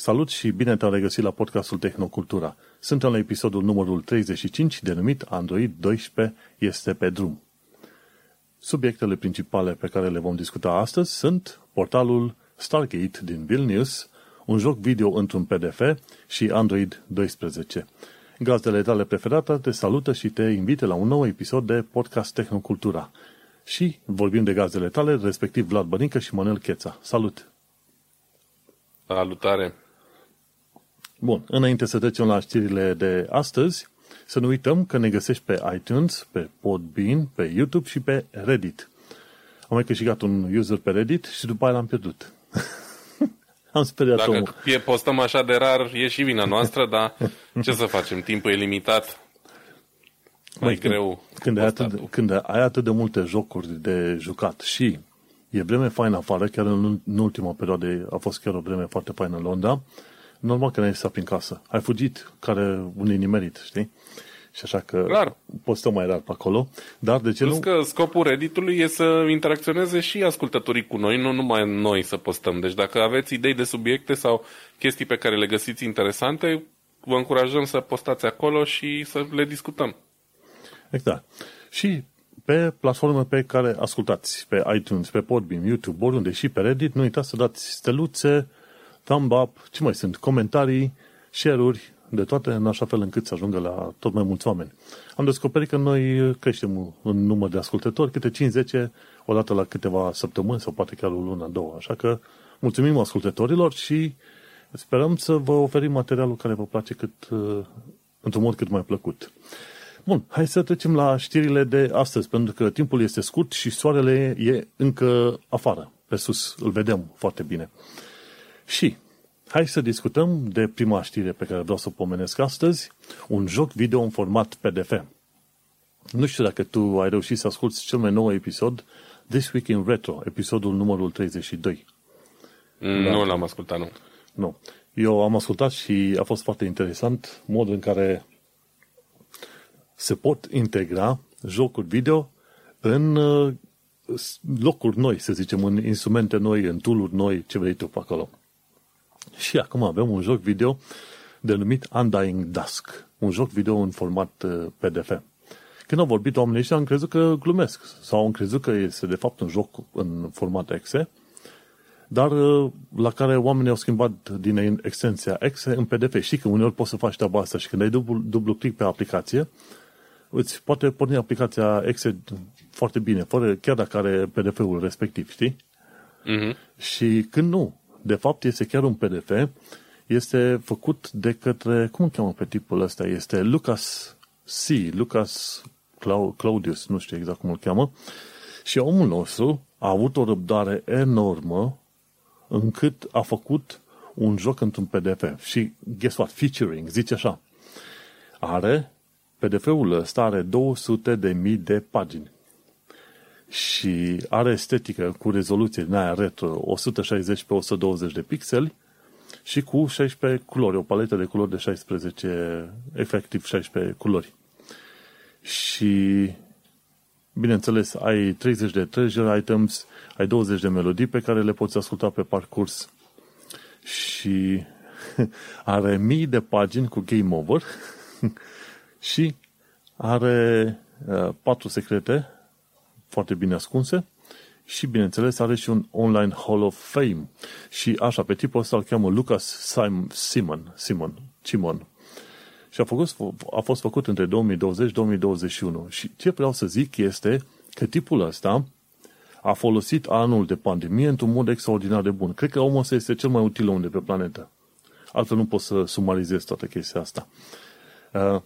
Salut și bine te-am regăsit la podcastul Tehnocultura. Suntem la episodul numărul 35, denumit Android 12 este pe drum. Subiectele principale pe care le vom discuta astăzi sunt portalul Stargate din Vilnius, un joc video într-un PDF și Android 12. Gazdele tale preferate te salută și te invită la un nou episod de podcast Tehnocultura. Și vorbim de gazdele tale, respectiv Vlad Bănică și Manel Cheța. Salut! Salutare! Bun, înainte să trecem la știrile de astăzi, să nu uităm că ne găsești pe iTunes, pe Podbean, pe YouTube și pe Reddit. Am mai câștigat un user pe Reddit și după aia l-am pierdut. Am speriat Dacă omul. postăm așa de rar, e și vina noastră, dar ce să facem? Timpul e limitat. Mai Măi, greu. Când, ai atât, postatul. când ai atât de multe jocuri de jucat și e vreme faină afară, chiar în, în ultima perioadă a fost chiar o vreme foarte faină în Londra, normal că n-ai stat prin casă. Ai fugit, care unii nimerit, știi? Și așa că Clar. postăm mai rar pe acolo. Dar de ce Plus nu? că scopul Reddit-ului e să interacționeze și ascultătorii cu noi, nu numai noi să postăm. Deci dacă aveți idei de subiecte sau chestii pe care le găsiți interesante, vă încurajăm să postați acolo și să le discutăm. Exact. Și pe platforme pe care ascultați, pe iTunes, pe Podbean, YouTube, oriunde și pe Reddit, nu uitați să dați steluțe, thumb up, ce mai sunt, comentarii, share-uri, de toate, în așa fel încât să ajungă la tot mai mulți oameni. Am descoperit că noi creștem în număr de ascultători, câte 5-10, odată la câteva săptămâni sau poate chiar o lună, două. Așa că mulțumim ascultătorilor și sperăm să vă oferim materialul care vă place cât, uh, într-un mod cât mai plăcut. Bun, hai să trecem la știrile de astăzi, pentru că timpul este scurt și soarele e încă afară, pe sus, îl vedem foarte bine. Și hai să discutăm de prima știre pe care vreau să o pomenesc astăzi, un joc video în format PDF. Nu știu dacă tu ai reușit să asculti cel mai nou episod, This Week in Retro, episodul numărul 32. Da. Nu l-am ascultat, nu. Nu. Eu am ascultat și a fost foarte interesant modul în care se pot integra jocuri video în uh, locuri noi, să zicem, în instrumente noi, în tool noi, ce vrei tu pe acolo. Și acum avem un joc video denumit Undying Dusk, un joc video în format uh, PDF. Când au vorbit oamenii ăștia, am crezut că glumesc sau am crezut că este de fapt un joc în format exe, dar uh, la care oamenii au schimbat din extensia exe în PDF. Știi că uneori poți să faci treaba asta și când ai dublu, dublu click pe aplicație, îți poate porni aplicația exe foarte bine, fără, chiar dacă are PDF-ul respectiv, știi? Mhm. Și când nu, de fapt este chiar un PDF, este făcut de către, cum îl cheamă pe tipul ăsta? Este Lucas C, Lucas Clau- Claudius, nu știu exact cum îl cheamă, și omul nostru a avut o răbdare enormă încât a făcut un joc într-un PDF. Și, guess what, featuring, zice așa, are, PDF-ul ăsta are 200 de mii de pagini și are estetică cu rezoluție din aia retro 160 pe 120 de pixeli și cu 16 culori, o paletă de culori de 16, efectiv 16 culori. Și bineînțeles, ai 30 de treasure items, ai 20 de melodii pe care le poți asculta pe parcurs și are mii de pagini cu game over și are uh, patru secrete foarte bine ascunse și, bineînțeles, are și un online Hall of Fame. Și așa, pe tipul ăsta îl cheamă Lucas Sim- Simon, Simon, Simon. Și a, făcut, a fost făcut între 2020-2021. Și ce vreau să zic este că tipul ăsta a folosit anul de pandemie într-un mod extraordinar de bun. Cred că omul ăsta este cel mai util om de pe planetă. Altfel nu pot să sumarizez toată chestia asta. Uh,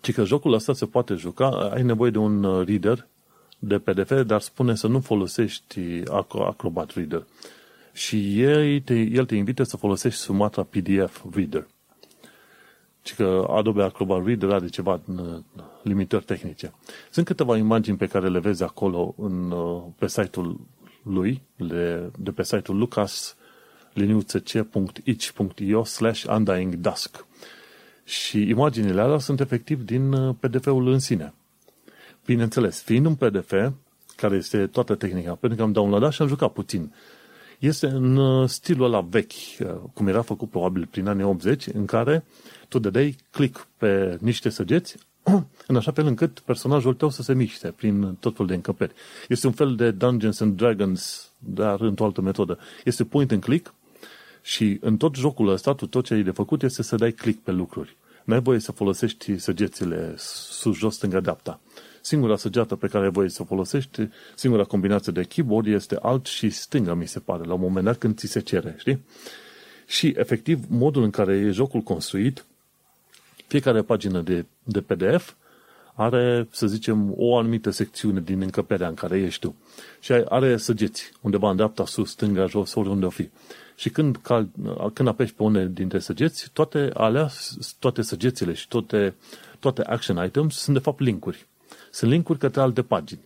ci că jocul ăsta se poate juca, ai nevoie de un uh, reader de PDF, dar spune să nu folosești Acro- Acrobat Reader. Și el te, el te invită să folosești Sumatra PDF Reader. Și că Adobe Acrobat Reader are ceva uh, limitări tehnice. Sunt câteva imagini pe care le vezi acolo în, uh, pe site-ul lui, de, de pe site-ul lucas liniuțc.itch.io slash undying dusk. Și imaginile alea sunt efectiv din uh, PDF-ul în sine. Bineînțeles, fiind un PDF, care este toată tehnica, pentru că am downloadat și am jucat puțin, este în uh, stilul ăla vechi, uh, cum era făcut probabil prin anii 80, în care tu dădeai click pe niște săgeți, în așa fel încât personajul tău să se miște prin tot felul de încăperi. Este un fel de Dungeons and Dragons, dar într-o altă metodă. Este point and click și în tot jocul ăsta, tu tot ce ai de făcut este să dai click pe lucruri. N-ai voie să folosești săgețile sus, jos, stânga, dreapta. Singura săgeată pe care ai voie să o folosești, singura combinație de keyboard este alt și stânga, mi se pare, la un moment dat când ți se cere, știi? Și, efectiv, modul în care e jocul construit, fiecare pagină de, de PDF are, să zicem, o anumită secțiune din încăperea în care ești tu. Și are săgeți, undeva în dreapta, sus, stânga, jos, oriunde o fi. Și când, cal, când apeși pe unele dintre săgeți, toate alea, toate săgețile și toate, toate action items sunt de fapt linkuri. Sunt linkuri către alte pagini.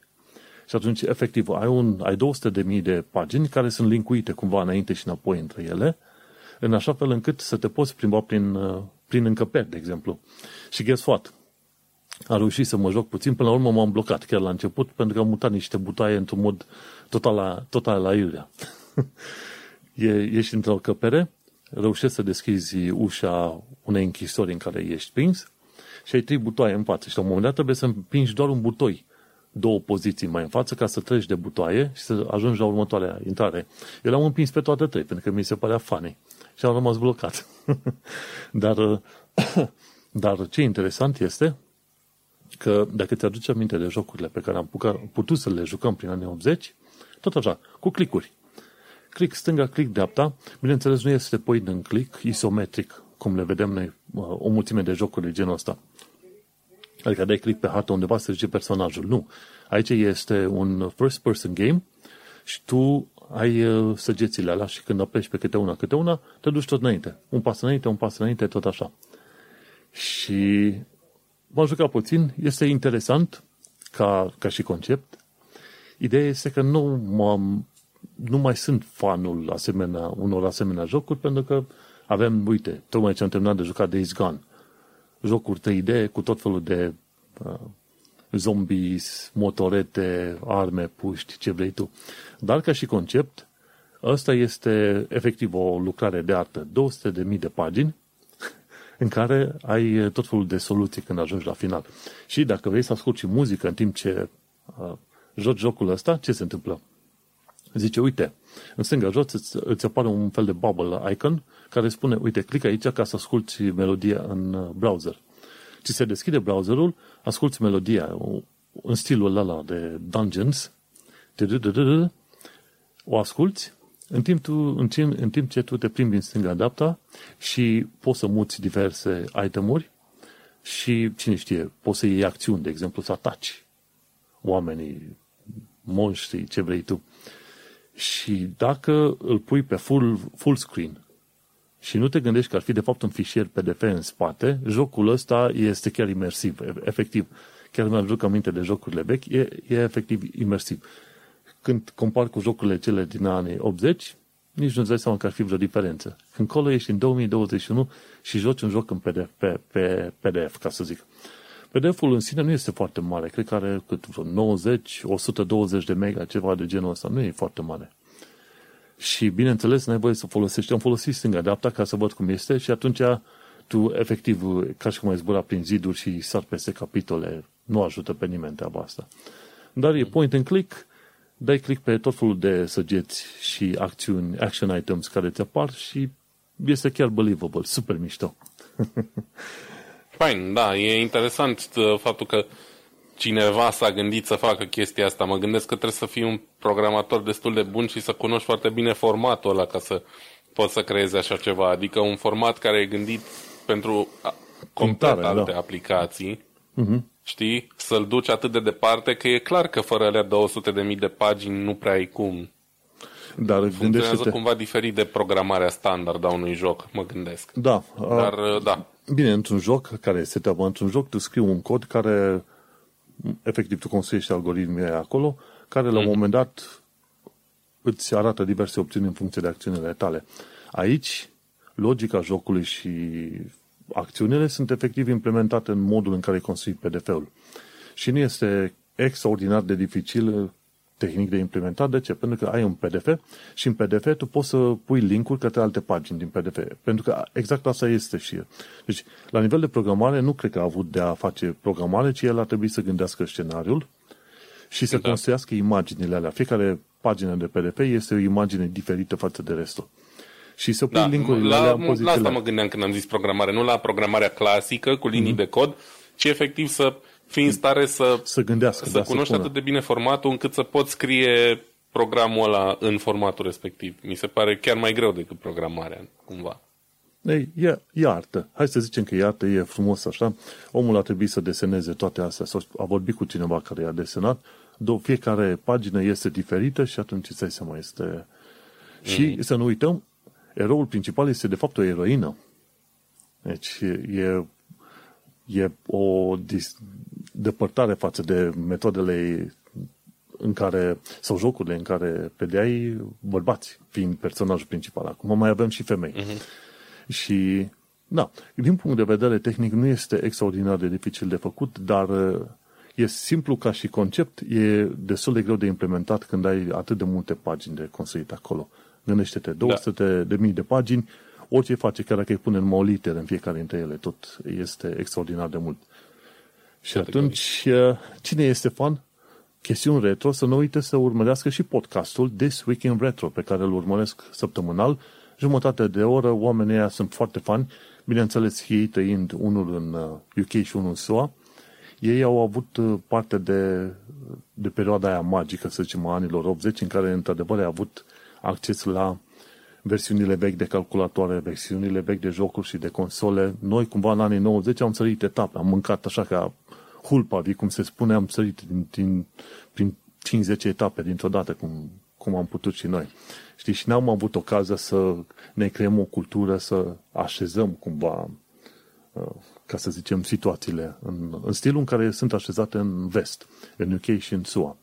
Și atunci, efectiv, ai, un, ai 200 de mii de pagini care sunt linkuite cumva înainte și înapoi între ele, în așa fel încât să te poți plimba prin, prin încăperi, de exemplu. Și guess what? A reușit să mă joc puțin, până la urmă m-am blocat chiar la început, pentru că am mutat niște butoaie într-un mod total la, total la iurea. e, ești într-o căpere, reușești să deschizi ușa unei închisori în care ești prins și ai trei butoaie în față și la un moment dat trebuie să împingi doar un butoi două poziții mai în față ca să treci de butoaie și să ajungi la următoarea intrare. Eu l-am împins pe toate trei, pentru că mi se părea funny și am rămas blocat. dar, dar ce interesant este că dacă te aduci aminte de jocurile pe care am putut să le jucăm prin anii 80, tot așa, cu clicuri click stânga, click dreapta. Bineînțeles, nu este point în click isometric, cum le vedem noi o mulțime de jocuri de genul ăsta. Adică dai click pe hartă undeva să zice personajul. Nu. Aici este un first person game și tu ai uh, săgețile alea și când apeși pe câte una, câte una, te duci tot înainte. Un pas înainte, un pas înainte, tot așa. Și m-am jucat puțin, este interesant ca, ca și concept. Ideea este că nu m-am nu mai sunt fanul asemenea, unor asemenea jocuri, pentru că avem, uite, tocmai ce am terminat de jucat Days Gone, jocuri 3D cu tot felul de uh, zombies, motorete, arme, puști, ce vrei tu. Dar ca și concept, ăsta este efectiv o lucrare de artă. 200.000 de, de pagini în care ai tot felul de soluții când ajungi la final. Și dacă vrei să asculti muzică în timp ce uh, joci jocul ăsta, ce se întâmplă? Zice, uite, în stânga jos îți, îți apare un fel de bubble icon care spune, uite, click aici ca să asculti melodia în uh, browser. Ți se deschide browserul, asculti melodia în stilul ăla de Dungeons, o asculti, în timp, tu, în, timp, în timp ce tu te plimbi în stânga adapta și poți să muți diverse itemuri și, cine știe, poți să iei acțiuni, de exemplu, să ataci oamenii, monștri, ce vrei tu. Și dacă îl pui pe full, full screen și nu te gândești că ar fi de fapt un fișier PDF în spate, jocul ăsta este chiar imersiv, efectiv. Chiar mi-aduc aminte de jocurile vechi, e, e efectiv imersiv. Când compar cu jocurile cele din anii 80, nici nu-ți dai seama că ar fi vreo diferență. Când colo ești în 2021 și joci un joc în PDF, pe, pe PDF, ca să zic. PDF-ul în sine nu este foarte mare, cred că are cât vreo 90, 120 de mega, ceva de genul ăsta, nu e foarte mare. Și bineînțeles, n-ai voie să folosești, am folosit stânga dreapta ca să văd cum este și atunci tu efectiv, ca și cum ai zbura prin ziduri și sar peste capitole, nu ajută pe nimeni treaba asta. Dar e point and click, dai click pe tot felul de săgeți și acțiuni, action items care ți apar și este chiar believable, super mișto. Fain, da, e interesant uh, faptul că cineva s-a gândit să facă chestia asta. Mă gândesc că trebuie să fii un programator destul de bun și să cunoști foarte bine formatul ăla ca să poți să creezi așa ceva. Adică un format care e gândit pentru complet Contare, alte da. aplicații. Uh-huh. Știi? Să-l duci atât de departe că e clar că fără alea 200.000 de, de pagini nu prea ai cum. Dar Funcționează cumva diferit de programarea standard a unui joc, mă gândesc. Da. Dar, da. Bine, într-un joc care se treabă într-un joc, tu scrii un cod care, efectiv, tu construiești algoritmii acolo, care la un mhm. moment dat îți arată diverse opțiuni în funcție de acțiunile tale. Aici, logica jocului și acțiunile sunt efectiv implementate în modul în care e construit PDF-ul. Și nu este extraordinar de dificil tehnic de implementat. De ce? Pentru că ai un PDF și în PDF tu poți să pui linkuri către alte pagini din PDF. Pentru că exact asta este și el. Deci, la nivel de programare, nu cred că a avut de a face programare, ci el a trebuit să gândească scenariul și să da. construiască imaginile alea. Fiecare pagină de PDF este o imagine diferită față de restul. Și să pui da, linkurile la, alea în La asta mă gândeam când am zis programare, nu la programarea clasică cu linii mm-hmm. de cod, ci efectiv să fii în stare să, să gândească, să da, cunoști să atât de bine formatul încât să poți scrie programul ăla în formatul respectiv. Mi se pare chiar mai greu decât programarea, cumva. Ei, e, e artă. Hai să zicem că e artă, e frumos așa. Omul a trebuit să deseneze toate astea, sau a vorbit cu cineva care i-a desenat. Do- fiecare pagină este diferită și atunci îți dai seama, este... Mm. Și să nu uităm, eroul principal este de fapt o eroină. Deci e, e o depărtare față de metodele în care, sau jocurile în care pedeai bărbați, fiind personajul principal. Acum mai avem și femei. Uh-huh. Și, da, din punct de vedere tehnic nu este extraordinar de dificil de făcut, dar e simplu ca și concept, e destul de greu de implementat când ai atât de multe pagini de construit acolo. Gândește-te, 200 da. de mii de pagini, orice face, chiar dacă îi pune numai o literă în fiecare dintre ele, tot este extraordinar de mult. Și Foarte atunci, uh, cine este fan? Chestiuni retro, să nu uite să urmărească și podcastul This Week in Retro, pe care îl urmăresc săptămânal. Jumătate de oră, oamenii ăia sunt foarte fani. Bineînțeles, ei tăind unul în UK uh, și unul în SUA. Ei au avut uh, parte de, de perioada aia magică, să zicem, a anilor 80, în care, într-adevăr, ai avut acces la versiunile vechi de calculatoare, versiunile vechi de jocuri și de console. Noi, cumva, în anii 90 am sărit etape, am mâncat așa ca hulpavi, cum se spune, am sărit din, din, prin 50 etape dintr-o dată, cum, cum am putut și noi. Știi, și n-am avut ocazia să ne creăm o cultură, să așezăm cumva, uh, ca să zicem, situațiile în, în stilul în care sunt așezate în vest, în UK și în SUA.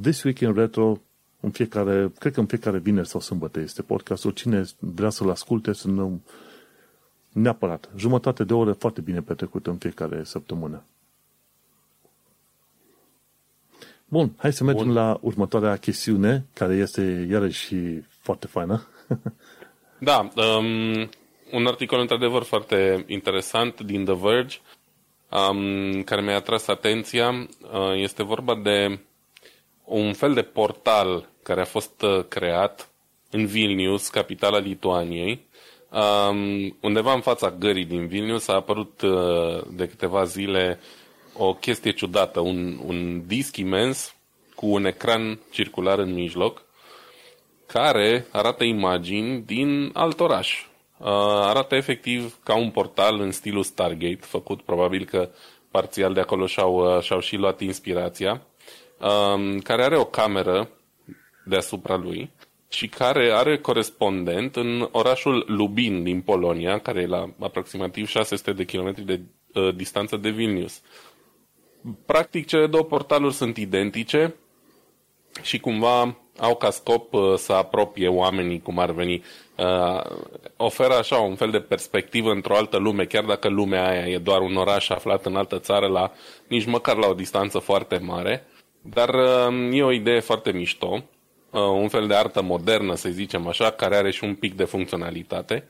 This Week in Retro în fiecare, cred că în fiecare vineri sau sâmbătă este podcastul. Cine vrea să-l asculte, să nu, neapărat. Jumătate de oră foarte bine petrecută în fiecare săptămână. Bun, hai să mergem Bun. la următoarea chestiune, care este iarăși foarte faină. da, um, un articol într-adevăr foarte interesant din The Verge, um, care mi-a atras atenția. Uh, este vorba de un fel de portal care a fost uh, creat în Vilnius, capitala Lituaniei. Um, undeva în fața gării din Vilnius a apărut uh, de câteva zile o chestie ciudată, un, un disc imens cu un ecran circular în mijloc care arată imagini din alt oraș. Uh, arată efectiv ca un portal în stilul Stargate, făcut probabil că parțial de acolo și-au, uh, și-au și luat inspirația, um, care are o cameră deasupra lui și care are corespondent în orașul Lubin din Polonia, care e la aproximativ 600 de kilometri de uh, distanță de Vilnius. Practic, cele două portaluri sunt identice și cumva au ca scop uh, să apropie oamenii, cum ar veni. Uh, oferă așa un fel de perspectivă într-o altă lume, chiar dacă lumea aia e doar un oraș aflat în altă țară, la, nici măcar la o distanță foarte mare. Dar uh, e o idee foarte mișto Uh, un fel de artă modernă, să zicem așa, care are și un pic de funcționalitate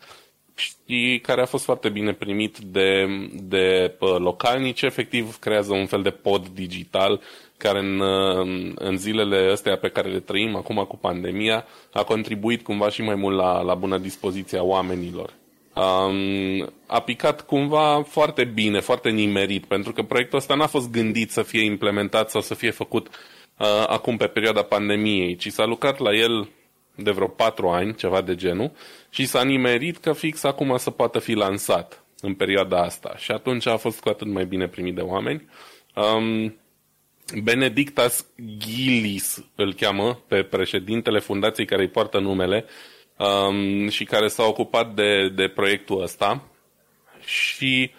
și care a fost foarte bine primit de, de uh, localnici. Efectiv, creează un fel de pod digital care în, uh, în zilele astea pe care le trăim acum cu pandemia a contribuit cumva și mai mult la, la bună dispoziție a oamenilor. Um, a picat cumva foarte bine, foarte nimerit, pentru că proiectul ăsta n-a fost gândit să fie implementat sau să fie făcut uh, acum pe perioada pandemiei, ci s-a lucrat la el de vreo patru ani, ceva de genul, și s-a nimerit că fix acum să poată fi lansat în perioada asta. Și atunci a fost cu atât mai bine primit de oameni. Um, Benedictas Gilis îl cheamă pe președintele fundației care îi poartă numele um, și care s-a ocupat de, de proiectul ăsta. Și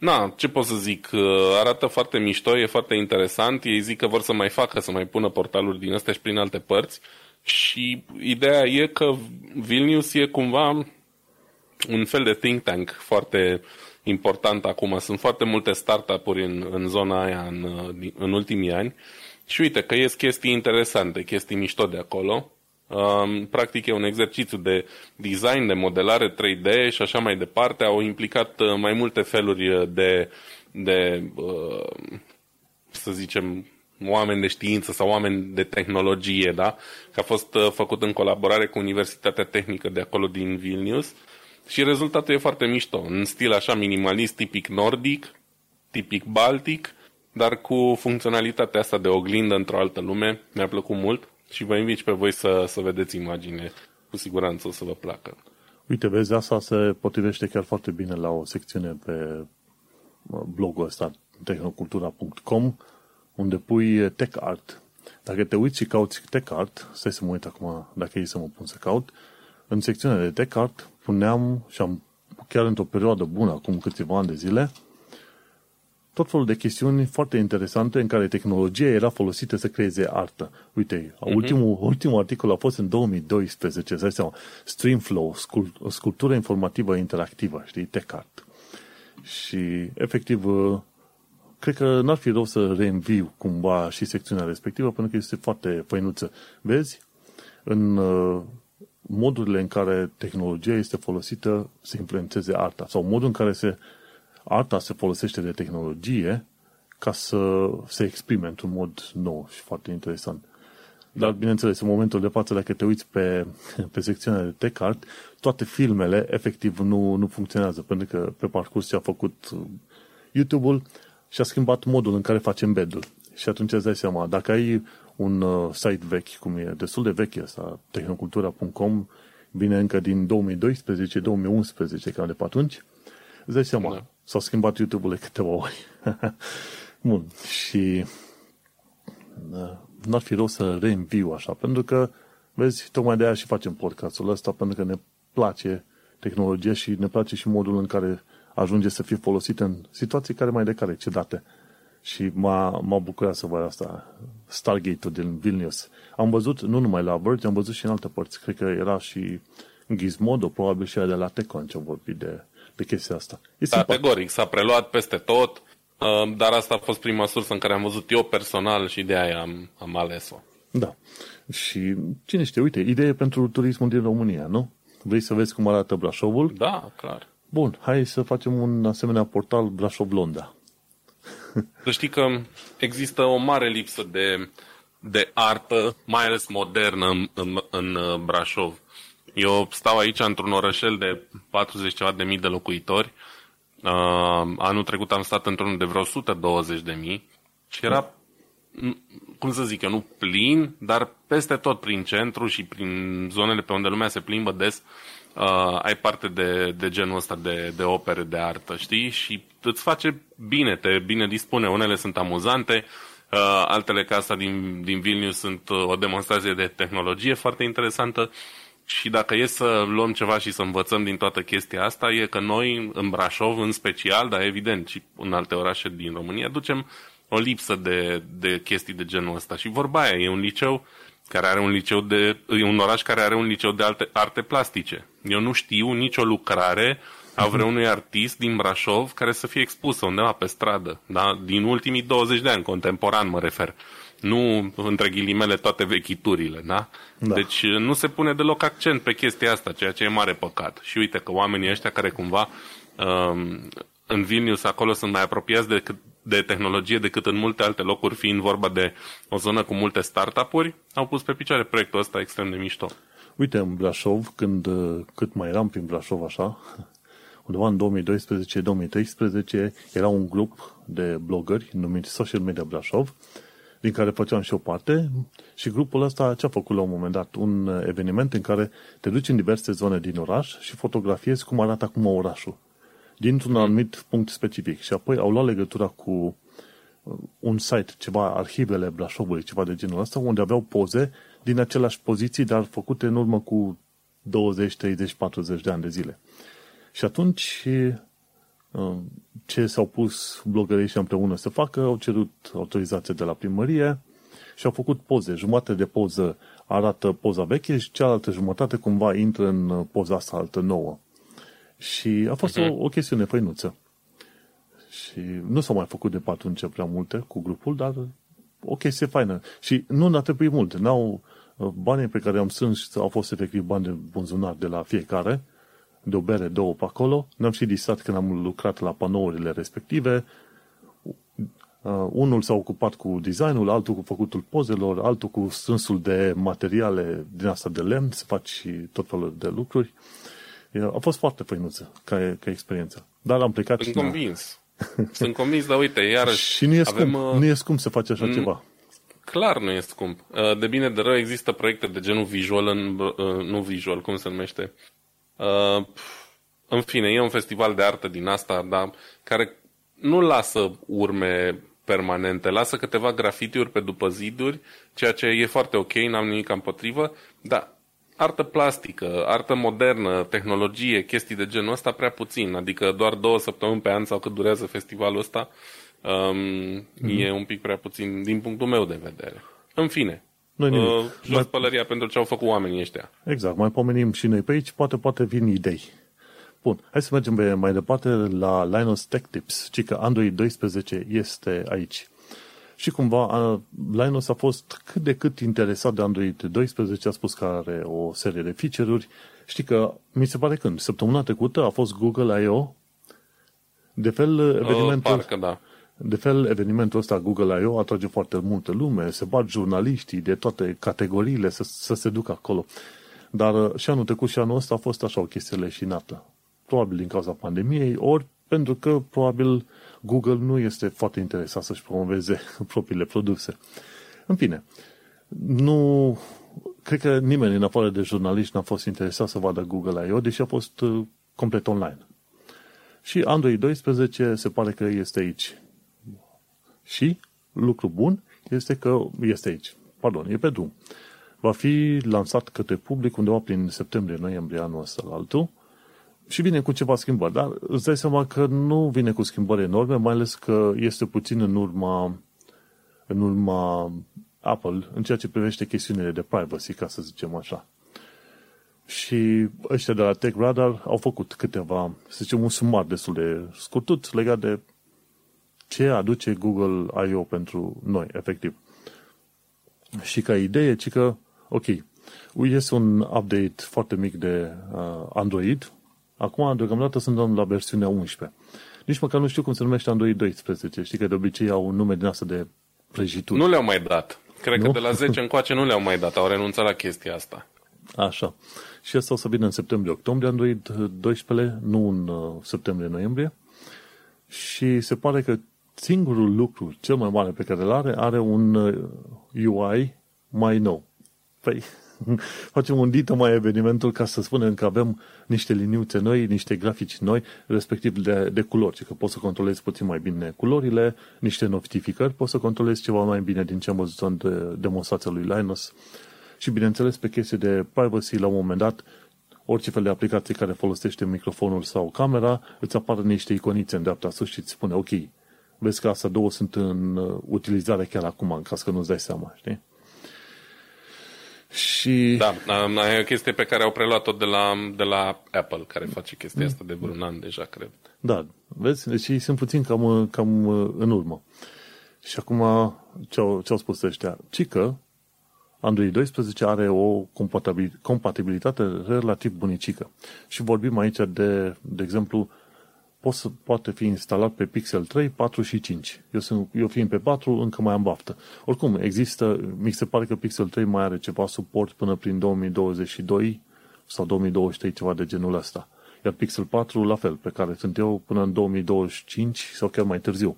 Na, ce pot să zic, uh, arată foarte mișto, e foarte interesant, ei zic că vor să mai facă, să mai pună portaluri din astea și prin alte părți și ideea e că Vilnius e cumva un fel de think tank foarte important acum. Sunt foarte multe startup-uri în, în zona aia în, în ultimii ani Și uite că ies chestii interesante, chestii mișto de acolo. Um, practic e un exercițiu de design, de modelare 3D și așa mai departe. Au implicat uh, mai multe feluri de, de uh, să zicem, oameni de știință sau oameni de tehnologie, da? Că a fost uh, făcut în colaborare cu Universitatea Tehnică de acolo din Vilnius și rezultatul e foarte mișto, în stil așa minimalist, tipic nordic, tipic baltic, dar cu funcționalitatea asta de oglindă într-o altă lume. Mi-a plăcut mult și vă invit pe voi să, să vedeți imagine. Cu siguranță o să vă placă. Uite, vezi, asta se potrivește chiar foarte bine la o secțiune pe blogul ăsta, tehnocultura.com, unde pui tech art. Dacă te uiți și cauți tech art, stai să mă uit acum, dacă e să mă pun să caut, în secțiunea de tech art puneam și am chiar într-o perioadă bună, acum câțiva ani de zile, tot felul de chestiuni foarte interesante în care tehnologia era folosită să creeze artă. Uite, uh-huh. ultimul, ultimul articol a fost în 2012, să seama, Streamflow, sculptură informativă interactivă, știi, TechArt. Și, efectiv, cred că n-ar fi rău să reînviu cumva și secțiunea respectivă, pentru că este foarte făinuță. Vezi? În uh, modurile în care tehnologia este folosită să influențeze arta, sau modul în care se arta se folosește de tehnologie ca să se exprime într-un mod nou și foarte interesant. Dar, bineînțeles, în momentul de față, dacă te uiți pe, pe secțiunea de tech art, toate filmele, efectiv, nu, nu funcționează, pentru că pe parcurs ce a făcut YouTube-ul și a schimbat modul în care facem bedul. Și atunci îți dai seama, dacă ai un uh, site vechi, cum e destul de vechi asta, tehnocultura.com, vine încă din 2012-2011, cam de pe atunci, îți dai seama, da. S-a schimbat YouTube-ul de câteva ori. Bun. Și da, n-ar fi rău să reînviu așa, pentru că, vezi, tocmai de aia și facem podcastul ăsta, pentru că ne place tehnologia și ne place și modul în care ajunge să fie folosit în situații care mai de care ce date. Și m-a, m-a bucurat să văd asta, Stargate-ul din Vilnius. Am văzut, nu numai la Verge, am văzut și în alte părți. Cred că era și Gizmodo, probabil și de la Tecon ce vorbit de de chestia asta. E Categoric, s-a preluat peste tot, uh, dar asta a fost prima sursă în care am văzut eu personal și de aia am, am ales-o. Da. Și cine știe, uite, idee pentru turismul din România, nu? Vrei să vezi cum arată Brașovul? Da, clar. Bun, hai să facem un asemenea portal Brașov-Londra. Să știi că există o mare lipsă de, de artă, mai ales modernă, în, în, în uh, Brașov. Eu stau aici într-un orășel de 40 ceva de mii de locuitori. Uh, anul trecut am stat într-unul de vreo 120 de mii și era, cum să zic eu, nu plin, dar peste tot prin centru și prin zonele pe unde lumea se plimbă des, uh, ai parte de, de genul ăsta de, de opere de artă, știi? Și îți face bine, te bine dispune. Unele sunt amuzante, uh, altele ca asta din, din Vilnius sunt uh, o demonstrație de tehnologie foarte interesantă. Uh, și dacă e să luăm ceva și să învățăm din toată chestia asta, e că noi, în Brașov în special, dar evident și în alte orașe din România, ducem o lipsă de, de chestii de genul ăsta. Și vorba aia, e un liceu care are un liceu de, e un oraș care are un liceu de alte, arte plastice. Eu nu știu nicio lucrare a vreunui artist din Brașov care să fie expusă undeva pe stradă, da? din ultimii 20 de ani, contemporan mă refer nu între ghilimele toate vechiturile, da? da? Deci nu se pune deloc accent pe chestia asta, ceea ce e mare păcat. Și uite că oamenii ăștia care cumva um, în Vilnius acolo sunt mai apropiați de, de tehnologie decât în multe alte locuri, fiind vorba de o zonă cu multe startup-uri, au pus pe picioare proiectul ăsta extrem de mișto. Uite, în Brașov, când, cât mai eram prin Brașov așa, undeva în 2012-2013, era un grup de blogări numit Social Media Brașov, din care făceam și o parte și grupul ăsta ce a făcut la un moment dat? Un eveniment în care te duci în diverse zone din oraș și fotografiezi cum arată acum orașul dintr-un anumit punct specific și apoi au luat legătura cu uh, un site, ceva, arhivele Brașovului, ceva de genul ăsta, unde aveau poze din aceleași poziții, dar făcute în urmă cu 20, 30, 40 de ani de zile. Și atunci uh, ce s-au pus blogării și împreună să facă, au cerut autorizație de la primărie și au făcut poze. Jumătate de poză arată poza veche și cealaltă jumătate cumva intră în poza asta altă nouă. Și a fost uh-huh. o, mhm. o chestiune făinuță. Și nu s-au mai făcut de pe atunci prea multe cu grupul, dar o chestie faină. Și nu ne-a trebuit mult. N-au, banii pe care am strâns au fost efectiv bani de bunzunar de la fiecare, de o bere, două pe acolo. Ne-am și disat când am lucrat la panourile respective. Uh, unul s-a ocupat cu designul, altul cu făcutul pozelor, altul cu strânsul de materiale din asta de lemn, să faci și tot felul de lucruri. A fost foarte făinuță ca, ca experiență. Dar am plecat Sunt convins. Sunt convins, dar uite, iarăși... Și nu e scump, avem, uh, nu e scump să faci așa ceva. Clar nu e scump. Uh, de bine de rău există proiecte de genul visual, în, uh, nu visual, cum se numește? În fine, e un festival de artă din asta, dar care nu lasă urme permanente, lasă câteva grafitiuri pe după ziduri, ceea ce e foarte ok, n-am nimic împotrivă, dar artă plastică, artă modernă, tehnologie, chestii de genul ăsta prea puțin, adică doar două săptămâni pe an sau cât durează festivalul ăsta, um, mm-hmm. e un pic prea puțin din punctul meu de vedere. În fine, noi uh, jos mai... pălăria pentru ce au făcut oamenii ăștia. Exact, mai pomenim și noi pe aici, poate, poate vin idei. Bun, hai să mergem mai departe la Linus Tech Tips, ci că Android 12 este aici. Și cumva Linus a fost cât de cât interesat de Android 12, a spus că are o serie de feature-uri. Știi că, mi se pare când, săptămâna trecută a fost Google I.O. De fel, evenimentul... Uh, parcă, da. De fel, evenimentul ăsta Google I.O. atrage foarte multă lume, se bat jurnaliștii de toate categoriile să, să se ducă acolo. Dar și anul trecut și anul ăsta a fost așa o chestie leșinată. Probabil din cauza pandemiei, ori pentru că probabil Google nu este foarte interesat să-și promoveze propriile produse. În fine, nu... Cred că nimeni în afară de jurnaliști n-a fost interesat să vadă Google I.O., deși a fost uh, complet online. Și Android 12 se pare că este aici. Și, lucru bun, este că este aici. Pardon, e pe drum. Va fi lansat către public undeva prin septembrie-noiembrie anul ăsta la altul și vine cu ceva schimbări, dar îți dai seama că nu vine cu schimbări enorme, mai ales că este puțin în urma, în urma Apple în ceea ce privește chestiunile de privacy, ca să zicem așa. Și ăștia de la Tech Radar au făcut câteva, să zicem, un sumar destul de scurtut legat de ce aduce Google I.O. pentru noi, efectiv. Și ca idee, ci că, ok, este un update foarte mic de uh, Android, Acum, deocamdată, suntem la versiunea 11. Nici măcar nu știu cum se numește Android 12. Știi că de obicei au un nume din asta de prăjituri. Nu le-au mai dat. Cred nu? că de la 10 încoace nu le-au mai dat. Au renunțat la chestia asta. Așa. Și asta o să vină în septembrie-octombrie Android 12, nu în uh, septembrie-noiembrie. Și se pare că singurul lucru cel mai mare pe care îl are, are un UI uh, mai nou. Păi, facem un dito mai evenimentul ca să spunem că avem niște liniuțe noi, niște grafici noi, respectiv de, de culori, că poți să controlezi puțin mai bine culorile, niște notificări, poți să controlezi ceva mai bine din ce am văzut în de demonstrația lui Linus și, bineînțeles, pe chestii de privacy, la un moment dat, orice fel de aplicație care folosește microfonul sau camera, îți apară niște iconițe în dreapta sus și îți spune, ok, vezi că astea două sunt în uh, utilizare chiar acum, în caz că nu-ți dai seama, știi? Și... Da, e o chestie pe care au preluat-o de la, de la Apple, care face chestia asta de vreun an deja, cred. Da, vezi? Deci ei sunt puțin cam, cam în urmă. Și acum, ce au, ce au spus ăștia? Ci că Android 12 are o compatibilitate relativ bunicică. Și vorbim aici de, de exemplu, poate, poate fi instalat pe Pixel 3, 4 și 5. Eu, sunt, eu fiind pe 4, încă mai am baftă. Oricum, există, mi se pare că Pixel 3 mai are ceva suport până prin 2022 sau 2023, ceva de genul ăsta. Iar Pixel 4, la fel, pe care sunt eu până în 2025 sau chiar mai târziu.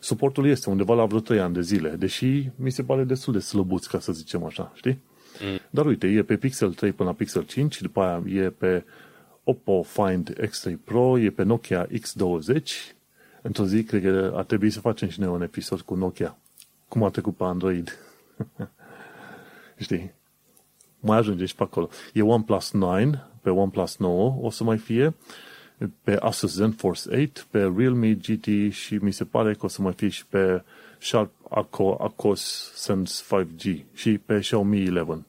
Suportul este undeva la vreo 3 ani de zile, deși mi se pare destul de slăbuț, ca să zicem așa, știi? Mm. Dar uite, e pe Pixel 3 până la Pixel 5, după aia e pe Oppo Find X3 Pro, e pe Nokia X20. Într-o zi, cred că ar trebui să facem și noi un episod cu Nokia. Cum a trecut pe Android. Știi? Mai ajunge și pe acolo. E OnePlus 9, pe OnePlus 9 o să mai fie, pe Asus ZenForce 8, pe Realme GT și mi se pare că o să mai fie și pe Sharp Acos Sense 5G și pe Xiaomi 11.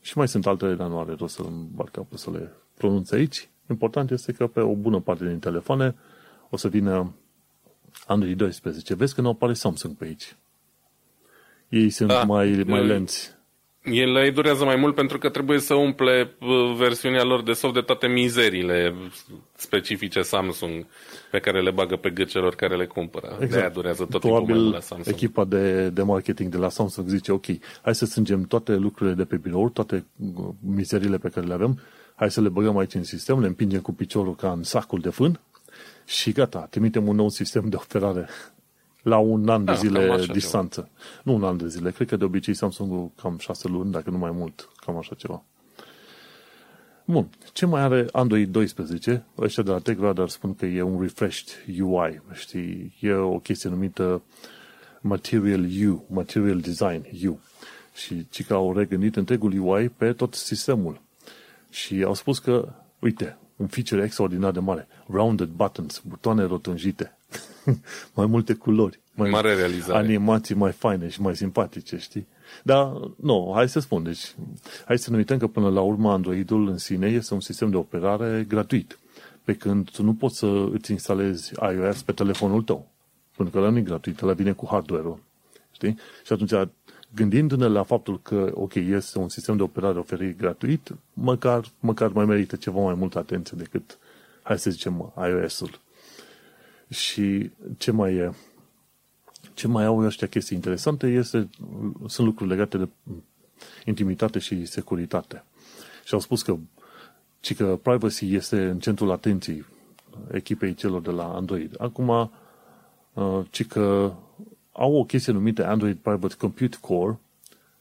Și mai sunt altele, dar nu are rost să îmbarc să le pronunț aici. Important este că pe o bună parte din telefoane o să vină Android 12. Vezi că nu apare Samsung pe aici. Ei sunt da. mai, mai lenți. Ele durează mai mult pentru că trebuie să umple uh, versiunea lor de soft de toate mizerile specifice Samsung pe care le bagă pe gât celor care le cumpără. Exact. De-aia durează tot Probabil timpul mai la Samsung. echipa de, de marketing de la Samsung zice, ok, hai să strângem toate lucrurile de pe birou, toate uh, mizerile pe care le avem, hai să le băgăm aici în sistem, le împingem cu piciorul ca în sacul de fân și gata, trimitem un nou sistem de operare la un an de da, zile distanță. Ceva. Nu un an de zile, cred că de obicei Samsung cam șase luni, dacă nu mai mult, cam așa ceva. Bun. Ce mai are Android 12? Ăștia de la TechRadar spun că e un refreshed UI. Știi, e o chestie numită Material U, Material Design U. Și ci că au regândit întregul UI pe tot sistemul. Și au spus că, uite, un feature extraordinar de mare. Rounded buttons, butoane rotunjite. mai multe culori. Mai Mare realizare. Animații mai faine și mai simpatice, știi? Dar, nu, hai să spun, deci, hai să nu uităm că până la urmă Androidul în sine este un sistem de operare gratuit. Pe când tu nu poți să îți instalezi iOS pe telefonul tău. Pentru că ăla nu e gratuit, ăla vine cu hardware-ul. Știi? Și atunci, gândindu-ne la faptul că, ok, este un sistem de operare oferit gratuit, măcar, măcar mai merită ceva mai multă atenție decât, hai să zicem, iOS-ul. Și ce mai e? Ce mai au ăștia chestii interesante este, sunt lucruri legate de intimitate și securitate. Și au spus că, ci că privacy este în centrul atenției echipei celor de la Android. Acum, uh, ci că au o chestie numită Android Private Compute Core,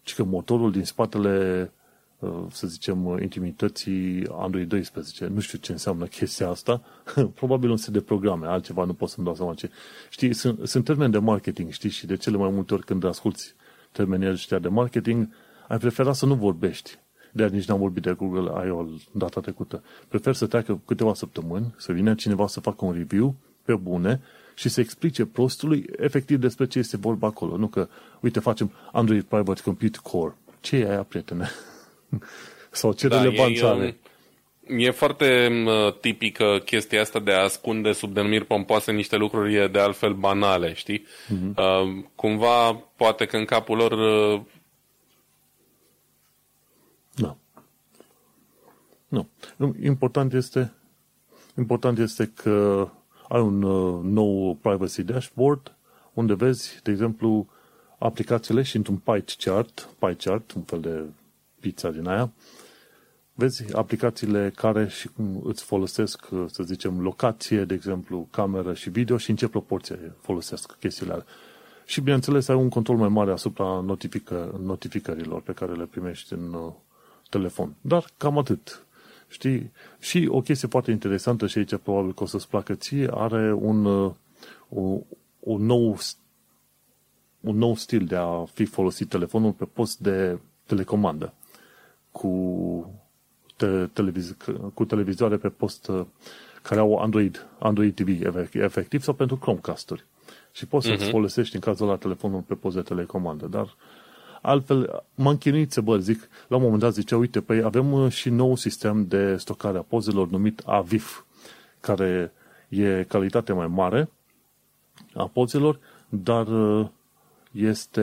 ci că motorul din spatele Uh, să zicem, uh, intimității Android 12. Nu știu ce înseamnă chestia asta. Probabil un set de programe, altceva nu pot să-mi dau seama ce. Știi, sunt, sunt termeni de marketing, știi, și de cele mai multe ori când asculti termenii ăștia de marketing, ai prefera să nu vorbești. de nici n-am vorbit de Google I.O. data trecută. Prefer să treacă câteva săptămâni, să vină cineva să facă un review pe bune și să explice prostului efectiv despre ce este vorba acolo. Nu că, uite, facem Android Private Compute Core. Ce e aia, prietene? Sau ce da, relevanță e, are? E foarte uh, tipică chestia asta de a ascunde sub denumiri pompoase niște lucruri de altfel banale, știi? Uh-huh. Uh, cumva, poate că în capul lor... Uh... Da. Nu. Important este, important este că ai un uh, nou privacy dashboard unde vezi, de exemplu, aplicațiile și într-un pie chart, pie chart, un fel de pizza din aia, vezi aplicațiile care și cum îți folosesc, să zicem, locație, de exemplu, cameră și video și în ce proporție folosesc chestiile alea. Și, bineînțeles, ai un control mai mare asupra notifică, notificărilor pe care le primești în uh, telefon. Dar cam atât. Știi? Și o chestie foarte interesantă și aici probabil că o să-ți placă ție, are un, uh, un, un nou un nou stil de a fi folosit telefonul pe post de telecomandă cu, te, televiz- cu televizoare pe post uh, care au Android, Android TV efectiv sau pentru Chromecast-uri. Și poți uh-huh. să-ți mhm. folosești în cazul la telefonul pe post de telecomandă. Dar altfel, m-am chinuit să bă, zic, la un moment dat zice, uite, păi avem uh, și nou sistem de stocare a pozelor numit AVIF, care e calitate mai mare a pozelor, dar uh, este,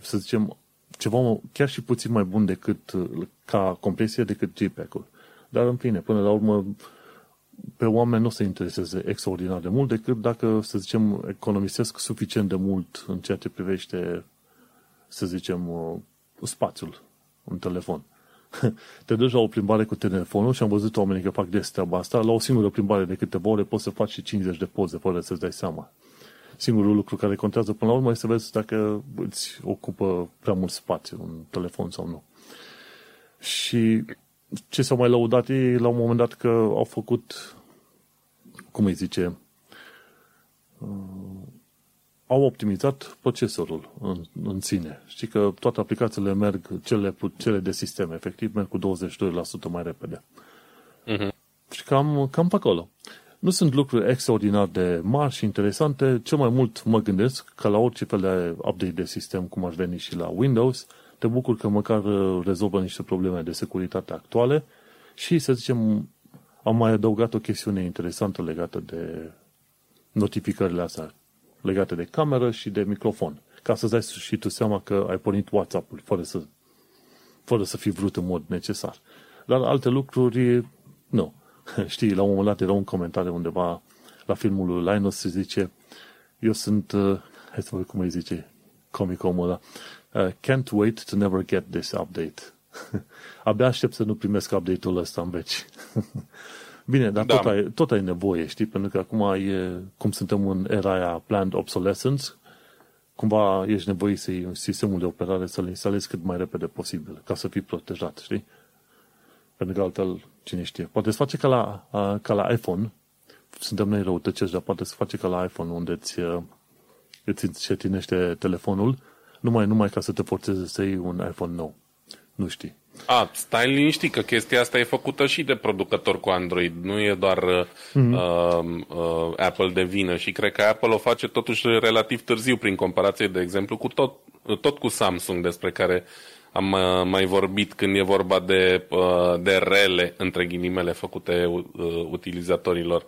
să zicem, ceva chiar și puțin mai bun decât ca compresie decât JPEG-ul. Dar în fine, până la urmă, pe oameni nu se intereseze extraordinar de mult decât dacă, să zicem, economisesc suficient de mult în ceea ce privește, să zicem, uh, spațiul în telefon. Te duci la o plimbare cu telefonul și am văzut oamenii că fac des treaba asta. La o singură plimbare de câteva ore poți să faci și 50 de poze fără să-ți dai seama. Singurul lucru care contează până la urmă este să vezi dacă îți ocupă prea mult spațiu un telefon sau nu. Și ce s-au mai lăudat ei la un moment dat că au făcut, cum îi zice, uh, au optimizat procesorul în, în sine. Știi că toate aplicațiile merg, cele, cele de sistem, efectiv, merg cu 22% mai repede. Uh-huh. Și cam, cam pe acolo. Nu sunt lucruri extraordinar de mari și interesante. Cel mai mult mă gândesc că la orice fel de update de sistem, cum aș veni și la Windows, te bucur că măcar uh, rezolvă niște probleme de securitate actuale și, să zicem, am mai adăugat o chestiune interesantă legată de notificările astea, legate de cameră și de microfon, ca să-ți dai și tu seama că ai pornit WhatsApp-ul fără să, fără să fi vrut în mod necesar. Dar alte lucruri, nu. Știi, la un moment dat era un comentariu undeva la filmul lui Linus se zice eu sunt, uh, hai să văd cum îi zice comicul omul ăla, uh, can't wait to never get this update. Abia aștept să nu primesc update-ul ăsta în veci. Bine, dar da. tot, ai, tot ai nevoie, știi? Pentru că acum e, cum suntem în era aia planned obsolescence, cumva ești nevoie să iei sistemul de operare să-l instalezi cât mai repede posibil, ca să fii protejat, știi? Pentru că altfel, cine știe. Poate să face ca la, ca la iPhone, suntem noi răutăcești, dar poate să face ca la iPhone, unde îți, îți încetinește telefonul, numai, numai ca să te forțeze să iei un iPhone nou. Nu știi. A, stai liniștit că chestia asta e făcută și de producător cu Android, nu e doar mm-hmm. uh, uh, Apple de vină și cred că Apple o face totuși relativ târziu prin comparație, de exemplu, cu tot, tot cu Samsung despre care am uh, mai vorbit când e vorba de, uh, de rele, între ghilimele, făcute uh, utilizatorilor.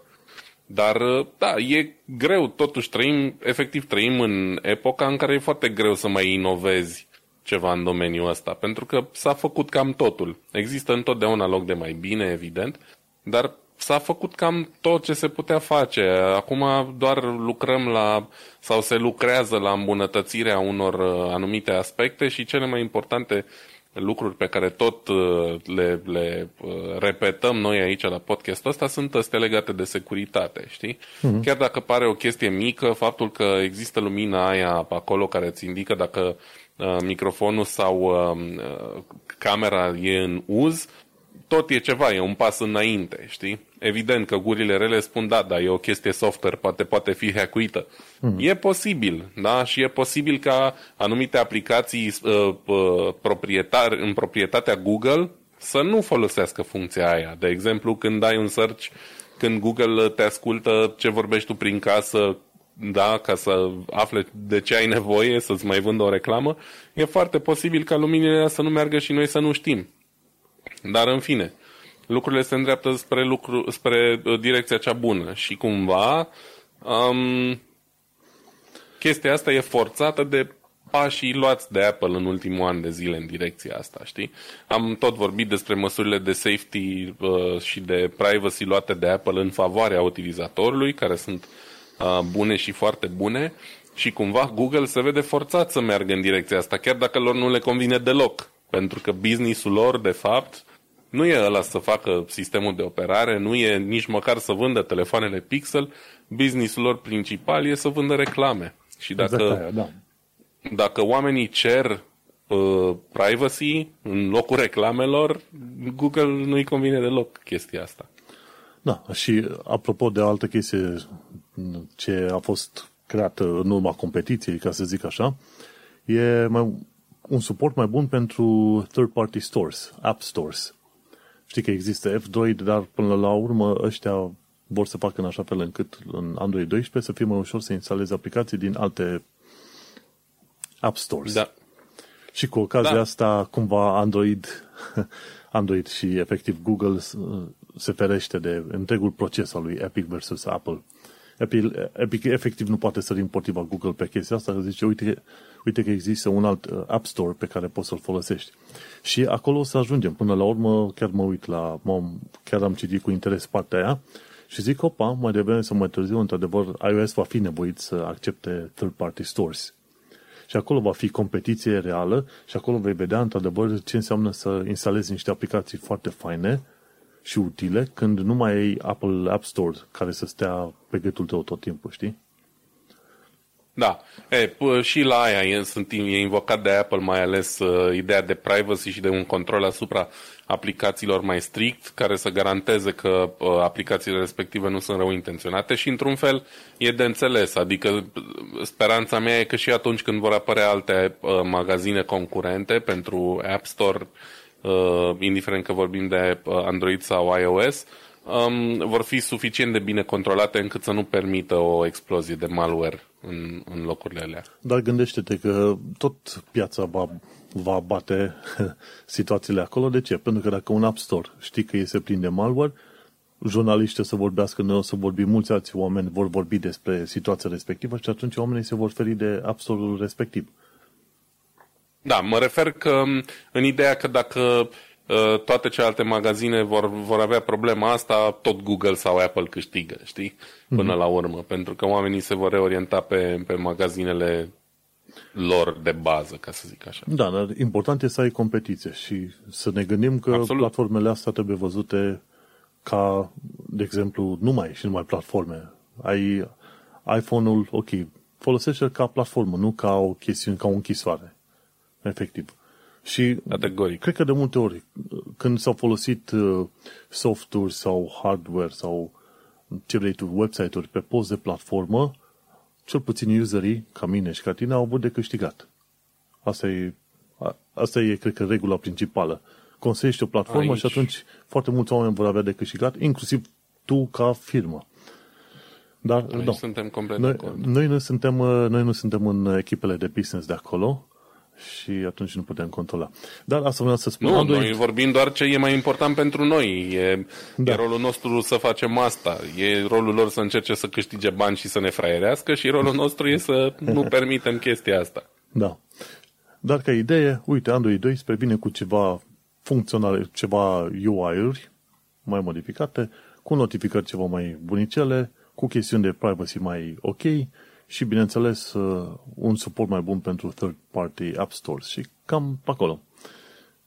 Dar, uh, da, e greu, totuși trăim, efectiv trăim în epoca în care e foarte greu să mai inovezi ceva în domeniul ăsta, pentru că s-a făcut cam totul. Există întotdeauna loc de mai bine, evident, dar s-a făcut cam tot ce se putea face. Acum doar lucrăm la, sau se lucrează la îmbunătățirea unor uh, anumite aspecte și cele mai importante lucruri pe care tot uh, le, le uh, repetăm noi aici la podcastul ăsta sunt astea legate de securitate, știi? Uh-huh. Chiar dacă pare o chestie mică, faptul că există lumina aia acolo care îți indică dacă Uh, microfonul sau uh, uh, camera e în uz, tot e ceva, e un pas înainte, știi? Evident că gurile rele spun, da, dar e o chestie software, poate, poate fi hackuită. Mm. E posibil, da? Și e posibil ca anumite aplicații uh, uh, proprietar, în proprietatea Google să nu folosească funcția aia. De exemplu, când ai un search, când Google te ascultă ce vorbești tu prin casă, da, ca să afle de ce ai nevoie, să-ți mai vândă o reclamă, e foarte posibil ca luminile să nu meargă și noi să nu știm. Dar în fine, lucrurile se îndreaptă spre, lucru, spre uh, direcția cea bună și cumva um, chestia asta e forțată de pașii luați de Apple în ultimul an de zile în direcția asta, știi? Am tot vorbit despre măsurile de safety uh, și de privacy luate de Apple în favoarea utilizatorului, care sunt uh, uh, bune și foarte bune și cumva Google se vede forțat să meargă în direcția asta, chiar dacă lor nu le convine deloc. Pentru că businessul lor, de fapt, nu e ăla să facă sistemul de operare, nu e nici măcar să vândă telefoanele Pixel, businessul lor principal e să vândă reclame. Și dacă, exact aia, da. dacă oamenii cer uh, privacy în locul reclamelor, Google nu-i convine deloc chestia asta. Da, și apropo de altă chestie ce a fost creată în urma competiției, ca să zic așa, e mai, un suport mai bun pentru third-party stores, app stores. Știi că există F-Droid, dar până la urmă ăștia vor să facă în așa fel încât în Android 12 să fie mai ușor să instalezi aplicații din alte app stores. Da. Și cu ocazia da. asta, cumva Android, Android și efectiv Google se ferește de întregul proces al lui Epic versus Apple. Epic, Epic efectiv nu poate sări împotriva Google pe chestia asta, că zice, uite, uite că există un alt uh, App Store pe care poți să-l folosești. Și acolo o să ajungem. Până la urmă, chiar mă uit la, mă, chiar am citit cu interes partea aia și zic, opa, mai devreme sau mai târziu, într-adevăr, iOS va fi nevoit să accepte third-party stores. Și acolo va fi competiție reală și acolo vei vedea, într-adevăr, ce înseamnă să instalezi niște aplicații foarte faine, și utile când nu mai ai Apple App Store care să stea pe gâtul tău tot timpul, știi? Da. E, p- și la aia e, sunt, e invocat de Apple mai ales uh, ideea de privacy și de un control asupra aplicațiilor mai strict, care să garanteze că uh, aplicațiile respective nu sunt rău intenționate și într-un fel e de înțeles. Adică uh, speranța mea e că și atunci când vor apărea alte uh, magazine concurente pentru App Store uh, indiferent că vorbim de uh, Android sau iOS, um, vor fi suficient de bine controlate încât să nu permită o explozie de malware în, în locurile alea. Dar gândește-te că tot piața va, va bate situațiile acolo. De ce? Pentru că dacă un App Store știi că este plin de malware, jurnaliști să vorbească, noi o să vorbim, mulți alți oameni vor vorbi despre situația respectivă și atunci oamenii se vor feri de absolut respectiv. Da, mă refer că în ideea că dacă uh, toate celelalte magazine vor, vor avea problema asta, tot Google sau Apple câștigă, știi? Până mm-hmm. la urmă, pentru că oamenii se vor reorienta pe, pe magazinele lor de bază, ca să zic așa. Da, dar important e să ai competiție și să ne gândim că Absolut. platformele astea trebuie văzute ca, de exemplu, numai și numai platforme. Ai iPhone-ul, ok, folosește-l ca platformă, nu ca o chestiune, ca o închisoare. Efectiv. Și Categoric. cred că de multe ori, când s-au folosit uh, softuri sau hardware sau ce vrei tu, website-uri pe post de platformă, cel puțin userii, ca mine și ca tine, au avut de câștigat. Asta e, asta e, cred că, regula principală. Construiești o platformă Aici. și atunci foarte mulți oameni vor avea de câștigat, inclusiv tu ca firmă. Dar, Aici da, suntem complet noi, noi, nu suntem, noi nu suntem în echipele de business de acolo, și atunci nu putem controla. Dar asta vreau să spun. Nu, Android... noi vorbim doar ce e mai important pentru noi. E, da. e rolul nostru să facem asta. E rolul lor să încerce să câștige bani și să ne fraierească și rolul nostru e să nu permitem chestia asta. Da. Dar ca idee, uite, Android 12 vine cu ceva funcționale, ceva UI-uri mai modificate, cu notificări ceva mai bunicele, cu chestiuni de privacy mai ok și, bineînțeles, uh, un suport mai bun pentru third-party app stores și cam pe acolo.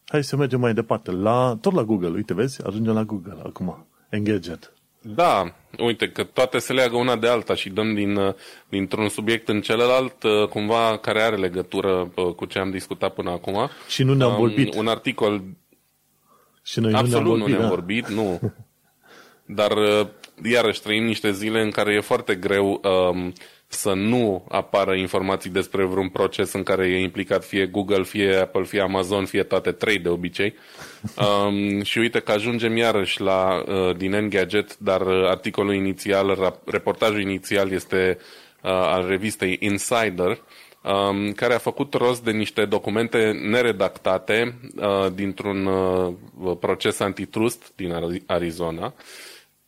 Hai să mergem mai departe. La, tot la Google, uite, vezi? Ajungem la Google acum. Engadget. Da, uite că toate se leagă una de alta și dăm din, uh, dintr-un subiect în celălalt, uh, cumva care are legătură cu ce am discutat până acum. Și nu ne-am um, vorbit. Un articol... Și noi Absolut nu ne-am vorbit, nu ne-am da. vorbit, nu. Dar iarăși trăim niște zile în care e foarte greu um, să nu apară informații despre vreun proces în care e implicat fie Google, fie Apple, fie Amazon, fie toate trei de obicei. Um, și uite că ajungem iarăși la uh, din Engadget, dar uh, articolul inițial, reportajul inițial este uh, al revistei Insider, um, care a făcut rost de niște documente neredactate uh, dintr-un uh, proces antitrust din Arizona,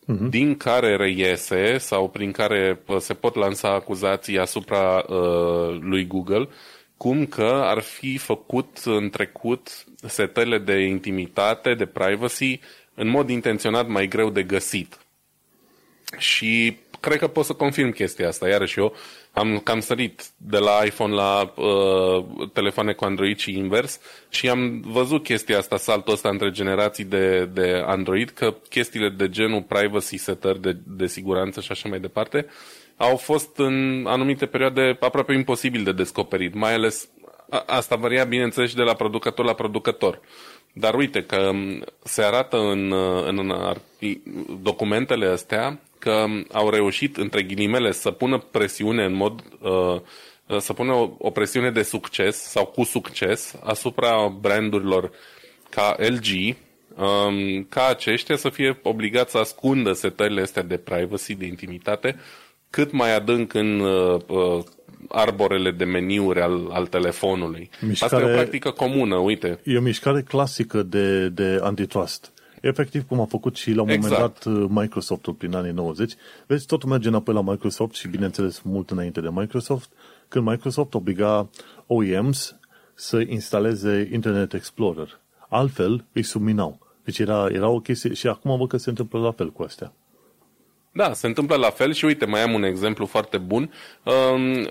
uh-huh. din care reiese sau prin care se pot lansa acuzații asupra uh, lui Google, cum că ar fi făcut în trecut setele de intimitate, de privacy, în mod intenționat mai greu de găsit. Și cred că pot să confirm chestia asta. Iarăși eu am cam sărit de la iPhone la uh, telefoane cu Android și invers și am văzut chestia asta, saltul ăsta între generații de, de Android, că chestiile de genul privacy, setări de, de siguranță și așa mai departe au fost în anumite perioade aproape imposibil de descoperit, mai ales a, asta varia, bineînțeles, și de la producător la producător. Dar uite că se arată în, în, în documentele astea că au reușit, între ghilimele, să pună presiune în mod uh, să pună o, o presiune de succes sau cu succes asupra brandurilor ca LG, um, ca aceștia să fie obligați să ascundă setările astea de privacy, de intimitate, cât mai adânc în uh, uh, arborele de meniuri al, al telefonului. Mișcare, Asta e o practică comună, uite. E o mișcare clasică de, de antitrust. Efectiv, cum a făcut și la un exact. moment dat uh, Microsoft-ul prin anii 90. Vezi, totul merge înapoi la Microsoft și, bineînțeles, mult înainte de Microsoft, când Microsoft obliga OEMs să instaleze Internet Explorer. Altfel, îi subminau. Deci era, era o chestie și acum văd că se întâmplă la fel cu astea. Da, se întâmplă la fel și uite, mai am un exemplu foarte bun. Um,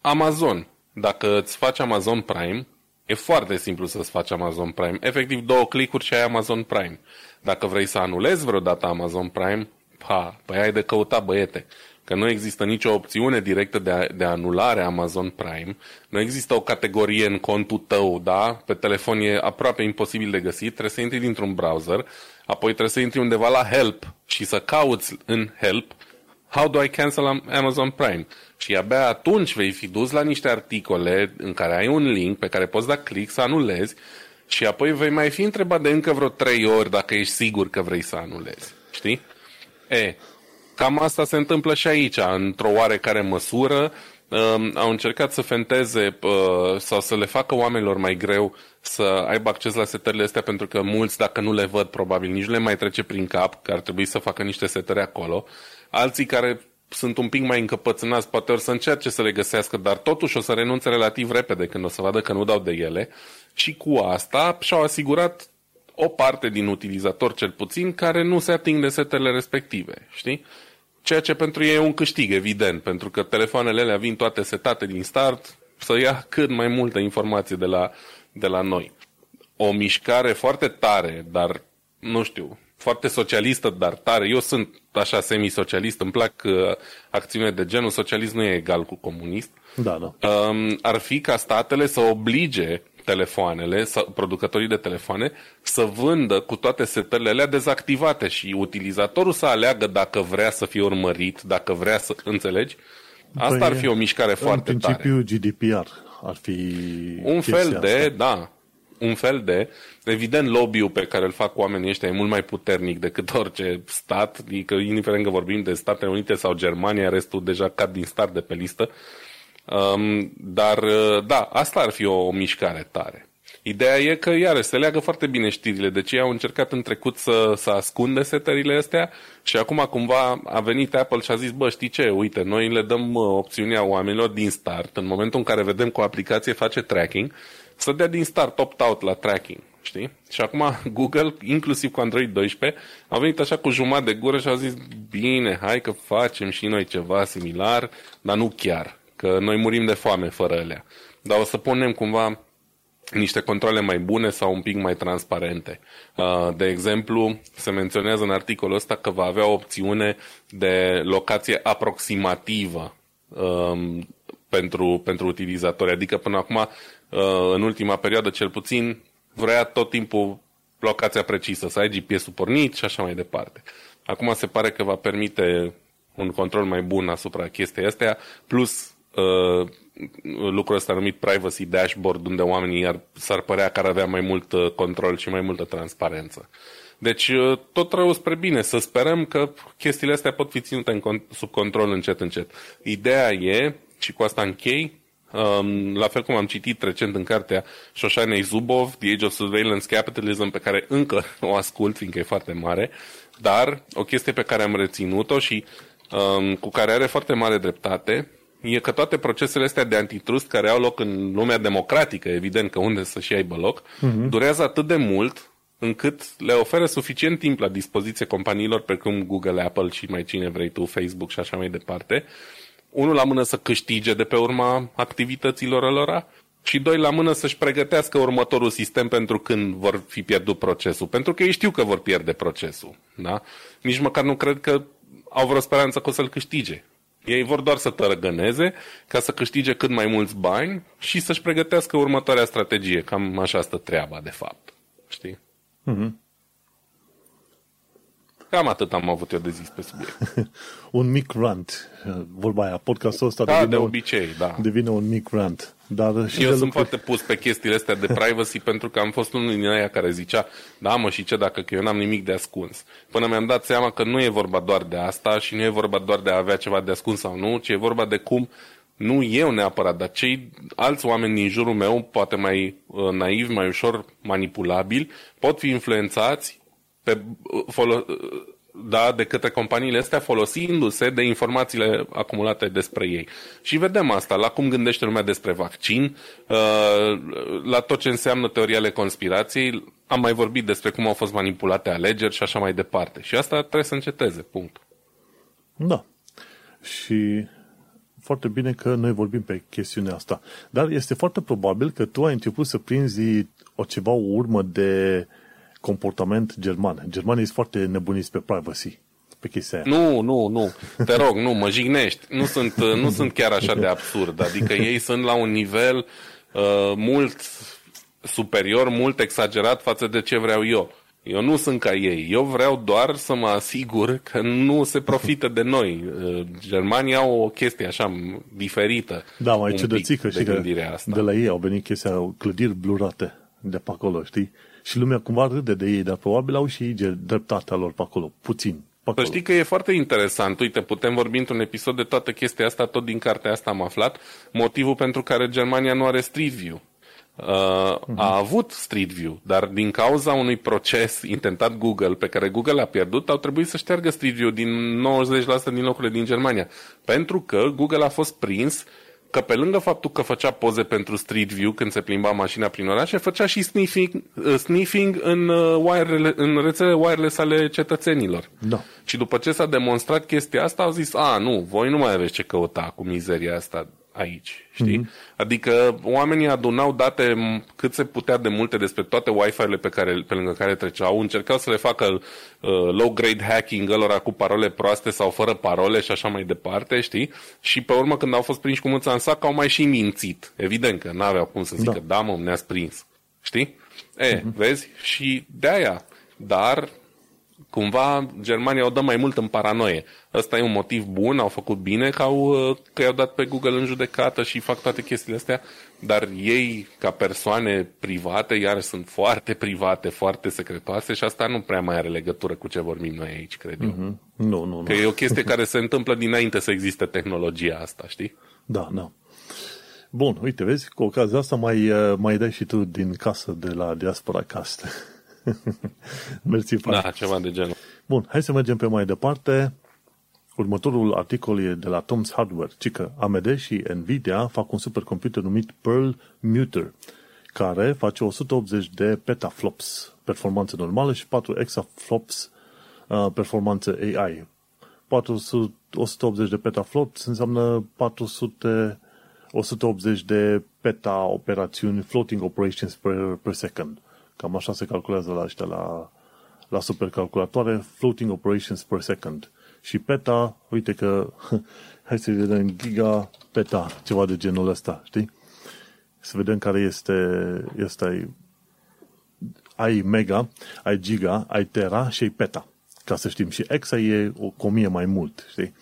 Amazon. Dacă îți faci Amazon Prime, E foarte simplu să-ți faci Amazon Prime. Efectiv, două clicuri și ai Amazon Prime. Dacă vrei să anulezi vreodată Amazon Prime, pa, păi ai de căutat băiete. Că nu există nicio opțiune directă de, a, de anulare a Amazon Prime, nu există o categorie în contul tău, da? Pe telefon e aproape imposibil de găsit, trebuie să intri dintr-un browser, apoi trebuie să intri undeva la Help și să cauți în Help How do I cancel Amazon Prime? Și abia atunci vei fi dus la niște articole în care ai un link pe care poți da click să anulezi și apoi vei mai fi întrebat de încă vreo trei ori dacă ești sigur că vrei să anulezi. Știi? E, cam asta se întâmplă și aici, într-o oarecare măsură. uh, au încercat să fenteze uh, sau să le facă oamenilor mai greu să aibă acces la setările astea pentru că mulți, dacă nu le văd, probabil nici nu le mai trece prin cap că ar trebui să facă niște setări acolo. Alții care sunt un pic mai încăpățânați, poate ori să încerce să le găsească, dar totuși o să renunțe relativ repede când o să vadă că nu dau de ele. Și cu asta și-au asigurat o parte din utilizator cel puțin care nu se ating de setele respective, știi? Ceea ce pentru ei e un câștig, evident, pentru că telefoanele alea vin toate setate din start să ia cât mai multă informație de la, de la noi. O mișcare foarte tare, dar nu știu, foarte socialistă, dar tare. Eu sunt așa semi-socialist, îmi plac uh, acțiune de genul, socialist nu e egal cu comunist. Da, da. Um, ar fi ca statele să oblige telefoanele, producătorii de telefoane, să vândă cu toate setările alea dezactivate și utilizatorul să aleagă dacă vrea să fie urmărit, dacă vrea să înțelegi. Asta păi, ar fi o mișcare foarte în principiu, tare. GDPR ar fi Un fel de, asta. da, un fel de, evident, lobby-ul pe care îl fac oamenii ăștia e mult mai puternic decât orice stat, adică indiferent că vorbim de Statele Unite sau Germania, restul deja cad din start de pe listă. Um, dar, uh, da, asta ar fi o, o mișcare tare. Ideea e că, iară, se leagă foarte bine știrile, de ce au încercat în trecut să, să ascunde setările astea și acum cumva a venit Apple și a zis, bă, știi ce, uite, noi le dăm uh, opțiunea oamenilor din start, în momentul în care vedem că o aplicație face tracking, să dea din start opt-out la tracking, știi? Și acum Google, inclusiv cu Android 12, a venit așa cu jumătate de gură și a zis, bine, hai că facem și noi ceva similar, dar nu chiar, că noi murim de foame fără elea. Dar o să punem cumva niște controle mai bune sau un pic mai transparente. Uh, de exemplu, se menționează în articolul ăsta că va avea o opțiune de locație aproximativă um, pentru, pentru utilizatori. Adică până acum, uh, în ultima perioadă cel puțin, vrea tot timpul locația precisă, să ai GPS-ul pornit și așa mai departe. Acum se pare că va permite un control mai bun asupra chestiei astea, plus uh, lucrul ăsta numit privacy dashboard, unde oamenii ar, s-ar părea că ar avea mai mult uh, control și mai multă transparență. Deci uh, tot rău spre bine. Să sperăm că chestiile astea pot fi ținute în, sub control încet încet. Ideea e și cu asta închei, Um, la fel cum am citit recent în cartea Shoshanei Zubov, The Age of Surveillance Capitalism, pe care încă o ascult, fiindcă e foarte mare, dar o chestie pe care am reținut-o și um, cu care are foarte mare dreptate, e că toate procesele astea de antitrust care au loc în lumea democratică, evident că unde să-și aibă loc, uh-huh. durează atât de mult încât le oferă suficient timp la dispoziție companiilor precum Google, Apple și mai cine vrei tu, Facebook și așa mai departe, unul la mână să câștige de pe urma activităților lor și doi la mână să-și pregătească următorul sistem pentru când vor fi pierdut procesul. Pentru că ei știu că vor pierde procesul. Da? Nici măcar nu cred că au vreo speranță că o să-l câștige. Ei vor doar să tărăgăneze ca să câștige cât mai mulți bani și să-și pregătească următoarea strategie. Cam așa stă treaba, de fapt. Știi? Mm-hmm. Cam atât am avut eu de zis pe subiect. un mic rant. Vorba aia, podcastul ăsta da, devine, de obicei, un, da. devine un mic rant. Dar și eu de sunt lucruri... foarte pus pe chestiile astea de privacy pentru că am fost unul din aia care zicea da mă și ce dacă că eu n-am nimic de ascuns. Până mi-am dat seama că nu e vorba doar de asta și nu e vorba doar de a avea ceva de ascuns sau nu, ci e vorba de cum nu eu neapărat, dar cei alți oameni din jurul meu, poate mai uh, naivi, mai ușor manipulabili, pot fi influențați pe, uh, folo- uh, da, de către companiile astea folosindu-se de informațiile acumulate despre ei. Și vedem asta, la cum gândește lumea despre vaccin, uh, la tot ce înseamnă teoria ale conspirației, am mai vorbit despre cum au fost manipulate alegeri și așa mai departe. Și asta trebuie să înceteze, punct. Da. Și foarte bine că noi vorbim pe chestiunea asta. Dar este foarte probabil că tu ai început să prinzi o ceva o urmă de uh, comportament german. Germanii sunt foarte nebuniți pe privacy. Pe chestia aia. Nu, nu, nu. Te rog, nu, mă jignești. Nu sunt, nu sunt chiar așa de absurd. Adică ei sunt la un nivel uh, mult superior, mult exagerat față de ce vreau eu. Eu nu sunt ca ei. Eu vreau doar să mă asigur că nu se profită de noi. Uh, Germania au o chestie așa diferită. Da, mai ciudățică și de, asta. de la ei au venit chestia clădiri blurate de pe acolo, știi? Și lumea cumva râde de ei, dar probabil au și ei dreptatea lor pe acolo, puțin. Să știi că e foarte interesant. Uite, putem vorbi într-un episod de toată chestia asta, tot din cartea asta am aflat, motivul pentru care Germania nu are Street View. Uh, uh-huh. A avut Street View, dar din cauza unui proces intentat Google, pe care Google a pierdut, au trebuit să șteargă Street View din 90% din locurile din Germania. Pentru că Google a fost prins că pe lângă faptul că făcea poze pentru Street View când se plimba mașina prin orașe, făcea și sniffing, uh, sniffing în, uh, wirele, în rețele wireless ale cetățenilor. Da. Și după ce s-a demonstrat chestia asta, au zis, a, nu, voi nu mai aveți ce căuta cu mizeria asta aici, știi? Mm-hmm. Adică oamenii adunau date cât se putea de multe despre toate Wi-Fi-urile pe, care, pe lângă care treceau, încercau să le facă uh, low-grade hacking ălora cu parole proaste sau fără parole și așa mai departe, știi? Și pe urmă când au fost prinși cu mâța în sac, au mai și mințit. Evident că n-aveau cum să zică, da, da mă, ne-ați prins. Știi? E, mm-hmm. vezi? Și de aia. Dar cumva Germania o dă mai mult în paranoie. Ăsta e un motiv bun, au făcut bine că, au, că i-au dat pe Google în judecată și fac toate chestiile astea, dar ei, ca persoane private, iar sunt foarte private, foarte secretoase și asta nu prea mai are legătură cu ce vorbim noi aici, cred eu. Mm-hmm. Nu, nu, nu. Că e o chestie care se întâmplă dinainte să existe tehnologia asta, știi? Da, da. Bun, uite, vezi, cu ocazia asta mai, mai dai și tu din casă de la Diaspora Cast. Mersi, Da, ceva de genul. Bun, hai să mergem pe mai departe. Următorul articol e de la Tom's Hardware, ci că AMD și Nvidia fac un supercomputer numit Pearl Muter, care face 180 de petaflops performanță normală și 4 exaflops uh, performanță AI. 400, 180 de petaflops înseamnă 400 180 de peta operațiuni floating operations per, per second. Cam așa se calculează la ăștia, la, la supercalculatoare, floating operations per second. Și peta, uite că, hai să vedem, giga, peta, ceva de genul ăsta, știi? Să vedem care este, este ai mega, ai giga, ai tera și ai peta. Ca să știm. Și exa e o, cu mie mai mult, știi?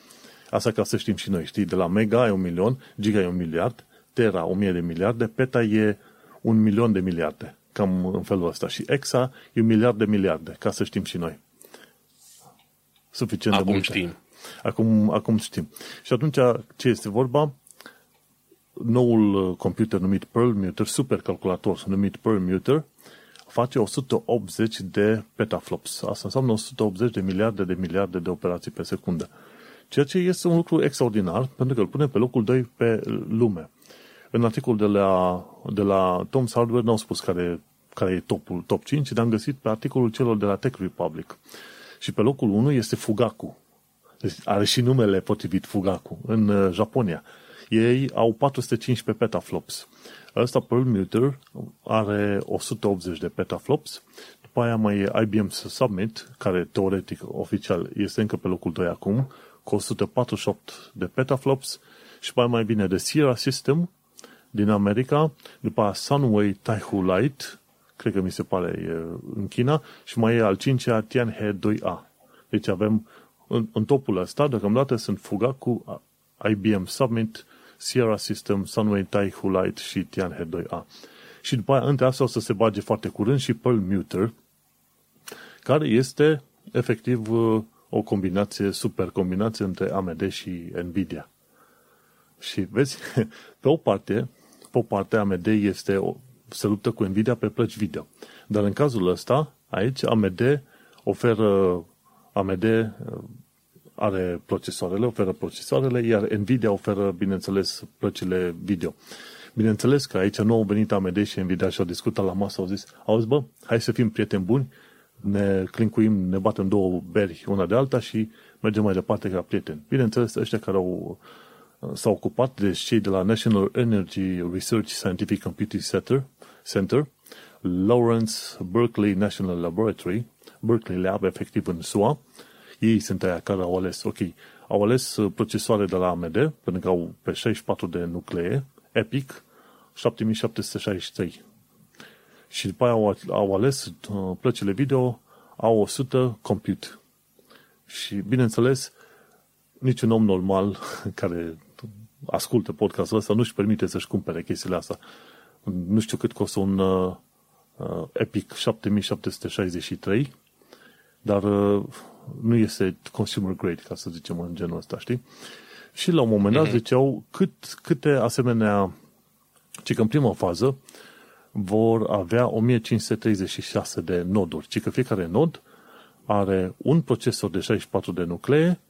Asta ca să știm și noi, știi? De la mega e un milion, giga e un miliard, tera o mie de miliarde, peta e un milion de miliarde. Cam în felul ăsta. Și EXA e un miliard de miliarde, ca să știm și noi. Suficient acum de multe. știm. Acum, acum știm. Și atunci, ce este vorba? Noul computer numit Perlmutter, supercalculator numit Perlmutter, face 180 de petaflops. Asta înseamnă 180 de miliarde de miliarde de operații pe secundă. Ceea ce este un lucru extraordinar, pentru că îl pune pe locul 2 pe lume. În articolul de la, de la Tom's Hardware n-au spus care, care e topul, top 5, dar am găsit pe articolul celor de la Tech Republic. Și pe locul 1 este Fugaku. Deci are și numele potrivit Fugaku în uh, Japonia. Ei au 415 petaflops. Ăsta Perlmutter are 180 de petaflops. După aia mai e IBM Summit, care teoretic, oficial, este încă pe locul 2 acum, cu 148 de petaflops. Și mai mai bine de Sierra System, din America, după Sunway Taihu Light, cred că mi se pare e în China, și mai e al cincea Tianhe 2A. Deci avem în, în topul ăsta, deocamdată sunt Fugaku, IBM Summit, Sierra System, Sunway Taihu Light și Tianhe 2A. Și după aia, între astea o să se bage foarte curând și Pearl Muter, care este efectiv o combinație, super combinație între AMD și Nvidia. Și vezi, pe o parte, pe o parte AMD este o, se luptă cu Nvidia pe plăci video. Dar în cazul ăsta, aici AMD oferă AMD uh, are procesoarele, oferă procesoarele, iar Nvidia oferă, bineînțeles, plăcile video. Bineînțeles că aici nu au venit AMD și Nvidia și au discutat la masă, au zis, auzi bă, hai să fim prieteni buni, ne clincuim, ne batem două beri una de alta și mergem mai departe ca prieteni. Bineînțeles, ăștia care au s-au ocupat de cei de la National Energy Research Scientific Computing Center, Center Lawrence Berkeley National Laboratory, Berkeley Lab, efectiv în SUA. Ei sunt aia care au ales, ok, au ales uh, procesoare de la AMD, pentru că au pe 64 de nuclee, EPIC 7763. Și după aia au, au ales uh, plăcile video, au 100 compute. Și, bineînțeles, niciun om normal care ascultă podcastul ăsta nu-și permite să-și cumpere chestiile astea. Nu știu cât costă un uh, uh Epic 7763, dar uh, nu este consumer grade, ca să zicem în genul ăsta, știi? Și la un moment dat mm-hmm. ziceau cât, câte asemenea, ci că în prima fază vor avea 1536 de noduri, ci că fiecare nod are un procesor de 64 de nuclee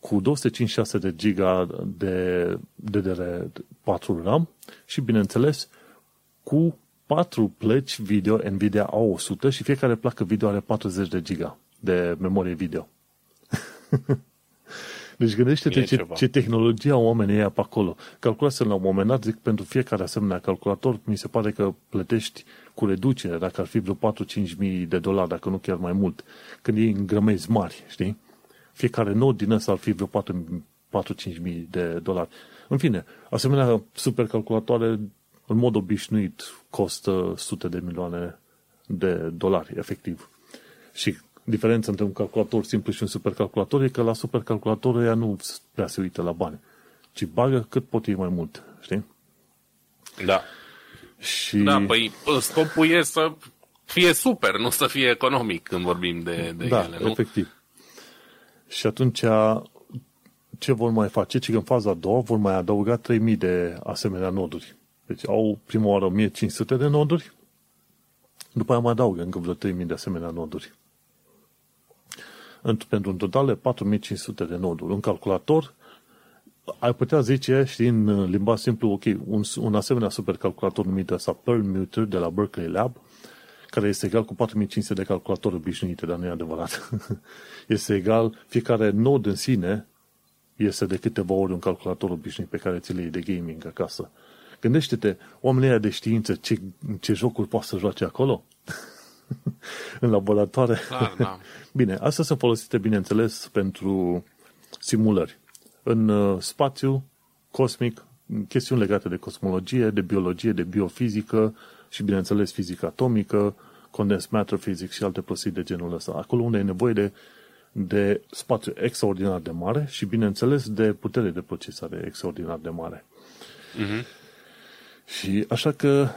cu 256 de giga de DDR4 RAM și, bineînțeles, cu 4 plăci video NVIDIA A100 și fiecare placă video are 40 de giga de memorie video. deci gândește-te ce, ce tehnologie au oamenii ăia pe acolo. Calculează la un moment dat, zic, pentru fiecare asemenea calculator, mi se pare că plătești cu reducere, dacă ar fi vreo 4-5 mii de dolari, dacă nu chiar mai mult, când e în grămezi mari, știi? Fiecare nod din ăsta ar fi vreo 4-5 mii de dolari. În fine, asemenea supercalculatoare în mod obișnuit costă sute de milioane de dolari, efectiv. Și diferența între un calculator simplu și un supercalculator e că la supercalculator ea nu prea se uită la bani, ci bagă cât pot ei mai mult, știi? Da. Și... Da, păi scopul e să fie super, nu să fie economic când vorbim de, de da, ele, nu? efectiv. Și atunci ce vor mai face? Ci că în faza a doua vor mai adăuga 3000 de asemenea noduri. Deci au prima oară 1500 de noduri, după aia mai adaugă încă vreo 3000 de asemenea noduri. Pentru un total de 4500 de noduri. Un calculator ai putea zice, știi, în limba simplu, ok, un, un asemenea supercalculator numit ăsta Perlmutter de la Berkeley Lab, care este egal cu 4500 de calculatori obișnuite, dar nu e adevărat. este egal, fiecare nod în sine este de câteva ori un calculator obișnuit pe care ți le iei de gaming acasă. Gândește-te, oamenii de știință, ce, ce jocuri poate să joace acolo? în laboratoare. Da, da. Bine, astea sunt folosite, bineînțeles, pentru simulări. În uh, spațiu cosmic, chestiuni legate de cosmologie, de biologie, de biofizică și, bineînțeles, fizică atomică, condensed matter physics și alte prostii de genul ăsta. Acolo unde e nevoie de, de spațiu extraordinar de mare și, bineînțeles, de putere de procesare extraordinar de mare. Uh-huh. Și așa că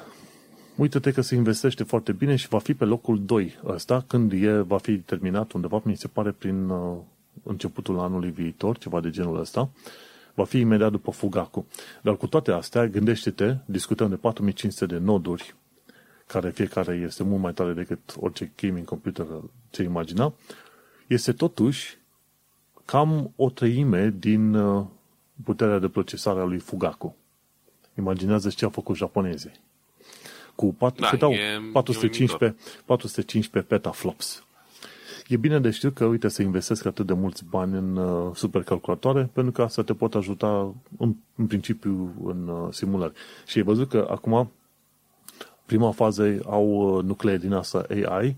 uite-te că se investește foarte bine și va fi pe locul 2 ăsta când e, va fi terminat undeva, mi se pare, prin uh, începutul anului viitor, ceva de genul ăsta. Va fi imediat după Fugaku. Dar cu toate astea, gândește-te, discutăm de 4500 de noduri, care fiecare este mult mai tare decât orice gaming computer ce imagina, este totuși cam o treime din uh, puterea de procesare a lui Fugaku. Imaginează ce au făcut japonezii. Cu 4, da, dau, 415, 415 petaflops. E bine de știut că, uite, să investesc atât de mulți bani în uh, supercalculatoare, pentru că asta te pot ajuta în, în principiu în uh, simulări. Și ai văzut că acum prima fază au uh, nuclee din asta AI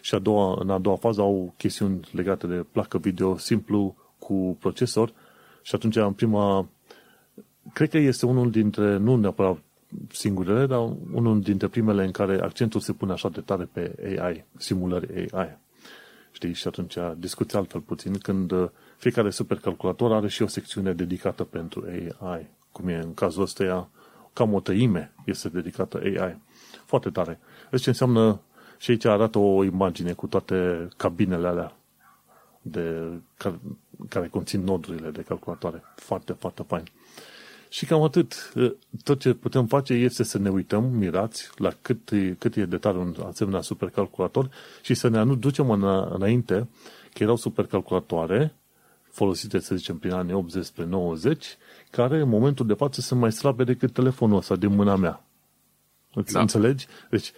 și a doua, în a doua fază au chestiuni legate de placă video simplu cu procesor și atunci în prima cred că este unul dintre, nu neapărat singurele, dar unul dintre primele în care accentul se pune așa de tare pe AI, simulări AI. Știi? Și atunci discuți altfel puțin când uh, fiecare supercalculator are și o secțiune dedicată pentru AI. Cum e în cazul ăsta, cam o tăime este dedicată AI. Foarte tare. Deci ce înseamnă, și aici arată o imagine cu toate cabinele alea de, care, care conțin nodurile de calculatoare. Foarte, foarte fain. Și cam atât. Tot ce putem face este să ne uităm mirați la cât e, cât e de tare un asemenea supercalculator și să ne ducem înainte că erau supercalculatoare folosite, să zicem, prin anii 80 spre 90, care în momentul de față sunt mai slabe decât telefonul ăsta din mâna mea. Îți da. înțelegi? Deci,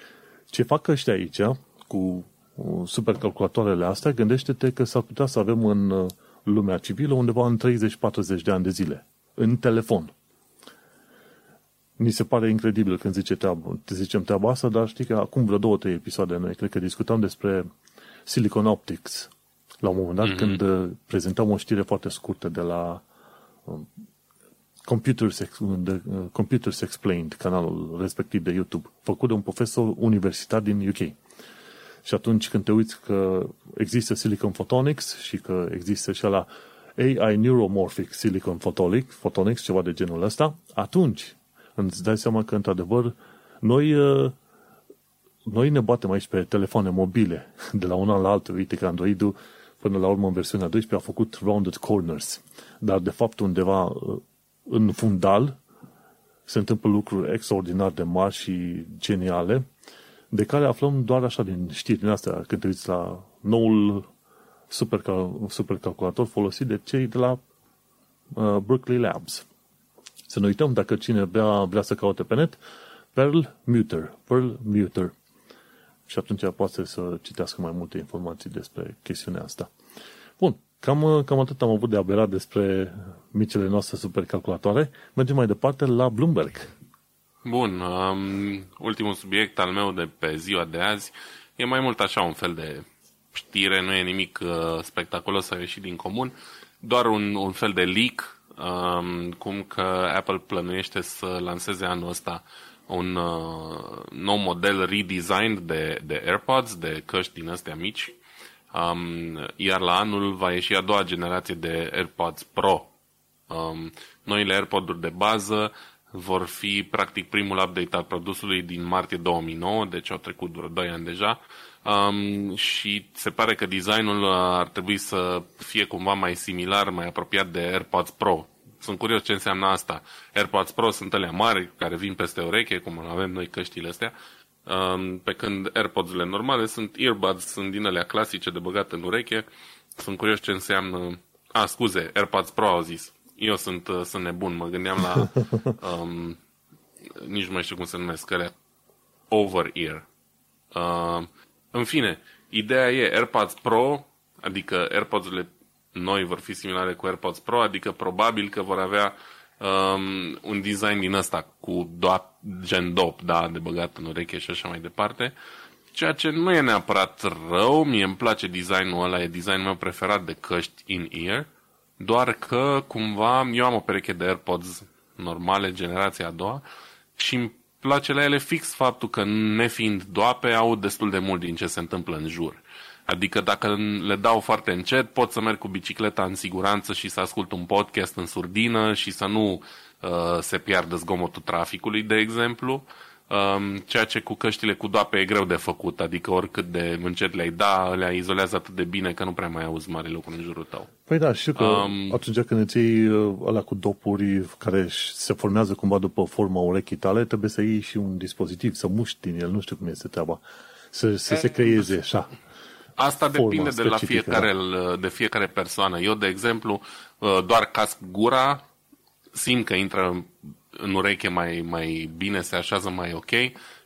ce fac ăștia aici cu supercalculatoarele astea, gândește-te că s-ar putea să avem în uh, lumea civilă undeva în 30-40 de ani de zile. În telefon. Mi se pare incredibil când zice treabă, zicem treaba asta, dar știi că acum vreo două, trei episoade noi, cred că discutam despre Silicon Optics. La un moment dat, mm-hmm. când uh, prezentam o știre foarte scurtă de la um, Computers, de, uh, Computers Explained, canalul respectiv de YouTube, făcut de un profesor universitar din UK. Și atunci când te uiți că există Silicon Photonics și că există și la AI Neuromorphic Silicon Photonics, Photonics, ceva de genul ăsta, atunci îți dai seama că, într-adevăr, noi, uh, noi ne batem aici pe telefoane mobile, de la un an la altul. Uite că Android-ul până la urmă în versiunea 12 a făcut rounded corners. Dar de fapt undeva uh, în fundal se întâmplă lucruri extraordinar de mari și geniale, de care aflăm doar așa din știrile astea, când te uiți la noul supercal- supercalculator folosit de cei de la uh, Berkeley Labs. Să nu uităm, dacă cine vrea, vrea să caute pe net, Perl Muter. Perl Muter. Și atunci poate să citească mai multe informații despre chestiunea asta. Bun, cam, cam atât am avut de aberat despre micile noastre supercalculatoare. Mergem mai departe la Bloomberg. Bun, um, ultimul subiect al meu de pe ziua de azi e mai mult așa un fel de știre, nu e nimic uh, spectaculos să ieșit din comun, doar un, un fel de leak, um, cum că Apple plănuiește să lanseze anul ăsta un uh, nou model redesigned de, de AirPods, de căști din astea mici, um, iar la anul va ieși a doua generație de AirPods Pro. Um, noile AirPods-uri de bază vor fi practic primul update al produsului din martie 2009, deci au trecut vreo 2 ani deja. Um, și se pare că designul ar trebui să fie cumva mai similar, mai apropiat de AirPods Pro. Sunt curios ce înseamnă asta. AirPods Pro sunt alea mari care vin peste ureche, cum avem noi căștile astea, um, pe când AirPods-urile normale sunt earbuds, sunt din alea clasice de băgat în ureche. Sunt curios ce înseamnă... A, scuze, AirPods Pro au zis. Eu sunt, uh, sunt nebun, mă gândeam la... Um, nici nu mai știu cum se numesc, alea over-ear. Uh, în fine, ideea e AirPods Pro, adică AirPods-urile noi vor fi similare cu AirPods Pro, adică probabil că vor avea um, un design din ăsta cu doap, gen dop, da, de băgat în ureche și așa mai departe. Ceea ce nu e neapărat rău, mie îmi place designul ăla, e designul meu preferat de căști in-ear, doar că cumva eu am o pereche de AirPods normale, generația a doua, și îmi place la ele fix faptul că, nefiind doape, au destul de mult din ce se întâmplă în jur. Adică dacă le dau foarte încet, pot să merg cu bicicleta în siguranță și să ascult un podcast în surdină și să nu uh, se piardă zgomotul traficului, de exemplu. Um, ceea ce cu căștile cu doape e greu de făcut, adică oricât de încet le-ai da, le izolează atât de bine că nu prea mai auzi mare lucru în jurul tău. Păi da, știu că um, atunci când îți iei uh, alea cu dopuri care se formează cumva după forma urechii tale, trebuie să iei și un dispozitiv, să muști din el, nu știu cum este treaba, să, să se creeze așa. Asta depinde de la fiecare, da? de fiecare persoană. Eu, de exemplu, uh, doar casc gura, simt că intră în ureche mai, mai bine, se așează mai ok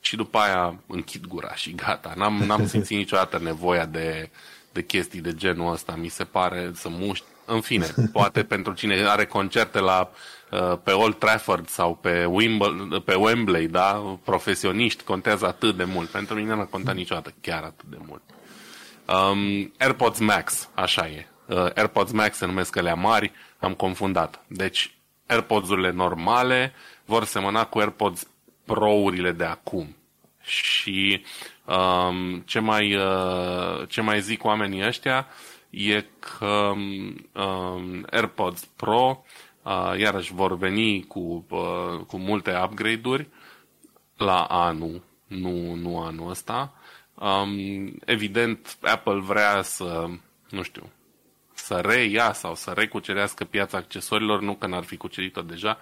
și după aia închid gura și gata. N-am, n-am simțit niciodată nevoia de, de chestii de genul ăsta. Mi se pare să muști. În fine, poate pentru cine are concerte la uh, pe Old Trafford sau pe, Wimble, pe Wembley, da, profesioniști, contează atât de mult. Pentru mine nu a contat niciodată chiar atât de mult. Um, AirPods Max, așa e. Uh, AirPods Max se numesc alea mari, am confundat. Deci, AirPods-urile normale vor semăna cu AirPods Pro-urile de acum. Și um, ce, mai, uh, ce mai zic oamenii ăștia e că um, AirPods Pro uh, iarăși vor veni cu, uh, cu multe upgrade-uri la anul, nu, nu anul ăsta. Um, evident, Apple vrea să, nu știu, să reia sau să recucerească piața accesorilor, nu că n-ar fi cucerit-o deja,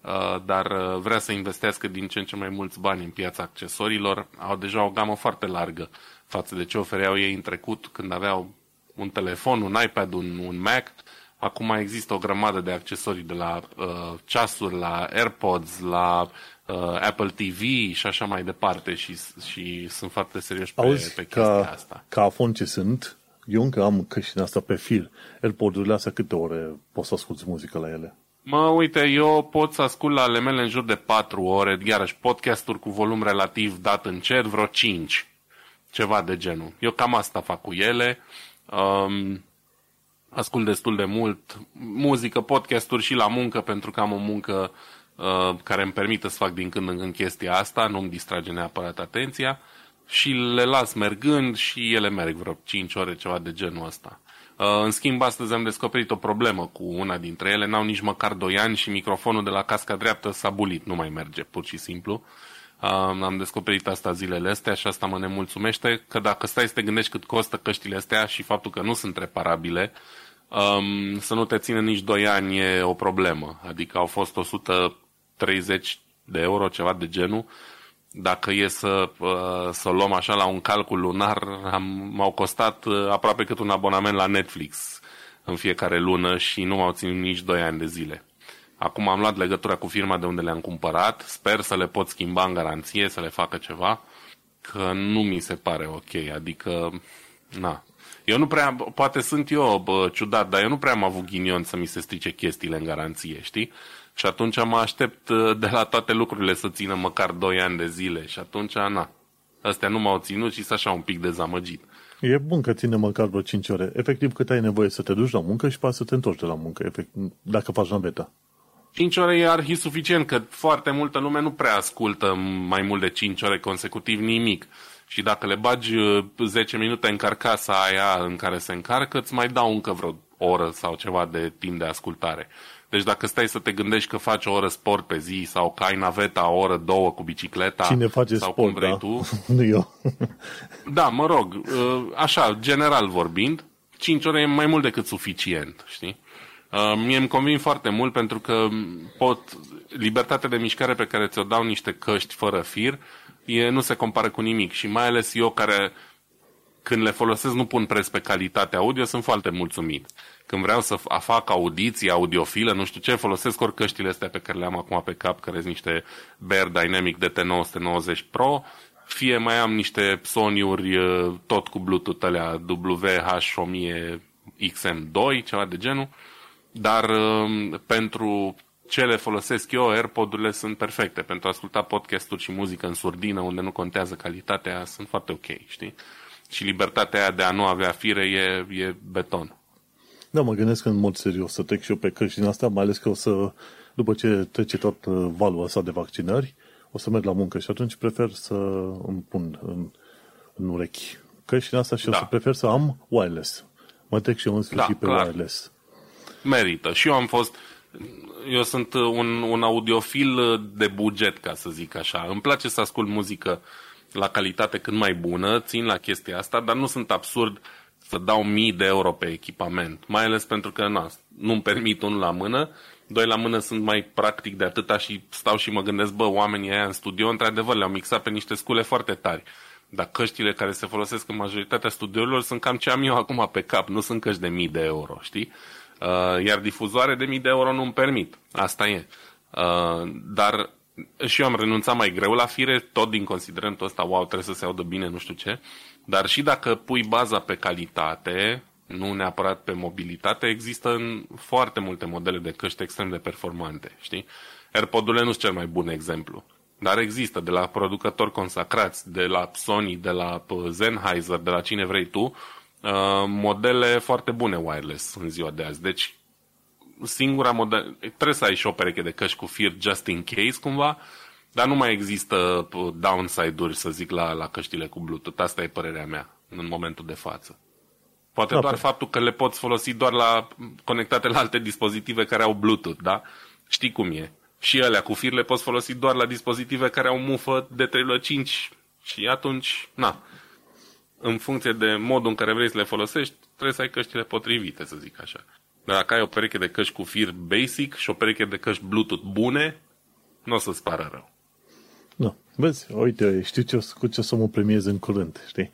uh, dar uh, vrea să investească din ce în ce mai mulți bani în piața accesorilor. Au deja o gamă foarte largă față de ce ofereau ei în trecut când aveau un telefon, un iPad, un, un Mac. Acum există o grămadă de accesorii de la uh, ceasuri, la AirPods, la uh, Apple TV și așa mai departe și, și sunt foarte serioși pe, Auzi, pe chestia ca, asta. Ca afon ce sunt, eu încă am căștile asta pe fir. AirPods-urile astea câte ore poți să asculti muzică la ele? Mă, uite, eu pot să ascult la ale mele în jur de 4 ore, iarăși podcasturi cu volum relativ dat în cer, vreo 5. Ceva de genul. Eu cam asta fac cu ele. Um, ascult destul de mult muzică, podcasturi și la muncă, pentru că am o muncă uh, care îmi permite să fac din când în când chestia asta, nu îmi distrage neapărat atenția și le las mergând și ele merg vreo 5 ore, ceva de genul ăsta. Uh, în schimb, astăzi am descoperit o problemă cu una dintre ele, n-au nici măcar 2 ani și microfonul de la casca dreaptă s-a bulit, nu mai merge, pur și simplu. Am descoperit asta zilele astea și asta mă nemulțumește, că dacă stai să te gândești cât costă căștile astea și faptul că nu sunt reparabile, um, să nu te țină nici 2 ani e o problemă. Adică au fost 130 de euro, ceva de genul. Dacă e să, uh, să luăm așa la un calcul lunar, am, m-au costat uh, aproape cât un abonament la Netflix în fiecare lună și nu m-au ținut nici 2 ani de zile. Acum am luat legătura cu firma de unde le-am cumpărat, sper să le pot schimba în garanție, să le facă ceva, că nu mi se pare ok, adică, na. Eu nu prea, poate sunt eu bă, ciudat, dar eu nu prea am avut ghinion să mi se strice chestiile în garanție, știi? Și atunci mă aștept uh, de la toate lucrurile să țină măcar 2 ani de zile și atunci, na, astea nu m-au ținut și s așa un pic dezamăgit. E bun că ține măcar vreo 5 ore. Efectiv, cât ai nevoie să te duci la muncă și poate să te întorci de la muncă, efectiv, dacă faci naveta. 5 ore e arhi suficient, că foarte multă lume nu prea ascultă mai mult de 5 ore consecutiv nimic. Și dacă le bagi 10 uh, minute în carcasa aia în care se încarcă, îți mai dau încă vreo oră sau ceva de timp de ascultare. Deci dacă stai să te gândești că faci o oră sport pe zi sau că ai naveta o oră, două cu bicicleta Cine face sau sport, cum vrei da? tu. nu eu. da, mă rog, uh, așa, general vorbind, 5 ore e mai mult decât suficient, știi? Uh, mie îmi convin foarte mult pentru că pot, libertatea de mișcare pe care ți-o dau niște căști fără fir e, nu se compară cu nimic și mai ales eu care când le folosesc nu pun preț pe calitatea audio, sunt foarte mulțumit. Când vreau să fac audiții audiofilă, nu știu ce, folosesc ori căștile astea pe care le am acum pe cap, care sunt niște Bear Dynamic DT990 Pro, fie mai am niște Sony-uri uh, tot cu Bluetooth alea WH1000 XM2, ceva de genul, dar um, pentru ce le folosesc eu, AirPod-urile sunt perfecte. Pentru a asculta podcasturi și muzică în surdină, unde nu contează calitatea, sunt foarte ok, știi? Și libertatea aia de a nu avea fire e, e beton. Da, mă gândesc în mod serios să trec și eu pe căști din asta, mai ales că o să, după ce trece tot uh, valul ăsta de vaccinări, o să merg la muncă și atunci prefer să îmi pun în, în urechi căști din asta și da. o să prefer să am wireless. Mă trec și eu în sfârșit da, pe clar. wireless merită. Și eu am fost, eu sunt un, un audiofil de buget, ca să zic așa. Îmi place să ascult muzică la calitate cât mai bună, țin la chestia asta, dar nu sunt absurd să dau mii de euro pe echipament. Mai ales pentru că na, nu-mi permit unul la mână, doi la mână sunt mai practic de atâta și stau și mă gândesc, bă, oamenii aia în studio, într-adevăr, le-au mixat pe niște scule foarte tari. Dar căștile care se folosesc în majoritatea studiourilor sunt cam ce am eu acum pe cap, nu sunt căști de mii de euro, știi? Uh, iar difuzoare de mii de euro nu-mi permit. Asta e. Uh, dar și eu am renunțat mai greu la fire, tot din considerentul ăsta, wow, trebuie să se audă bine, nu știu ce. Dar și dacă pui baza pe calitate, nu neapărat pe mobilitate, există în foarte multe modele de căști extrem de performante, știi? AirPod-urile nu sunt cel mai bun exemplu. Dar există de la producători consacrați, de la Sony, de la Sennheiser, de la cine vrei tu, Uh, modele foarte bune wireless în ziua de azi. Deci, singura model... Trebuie să ai și o pereche de căști cu fir just in case, cumva, dar nu mai există uh, downside-uri, să zic, la, la căștile cu Bluetooth. Asta e părerea mea în momentul de față. Poate da, doar pe... faptul că le poți folosi doar la conectate la alte dispozitive care au Bluetooth, da? Știi cum e. Și alea cu fir le poți folosi doar la dispozitive care au mufă de 3.5 și atunci, na, în funcție de modul în care vrei să le folosești, trebuie să ai căștile potrivite, să zic așa. Dar dacă ai o pereche de căști cu fir basic și o pereche de căști Bluetooth bune, nu o să-ți pară rău. Da. Vezi, uite, știu ce, cu ce o să mă premiez în curând, știi?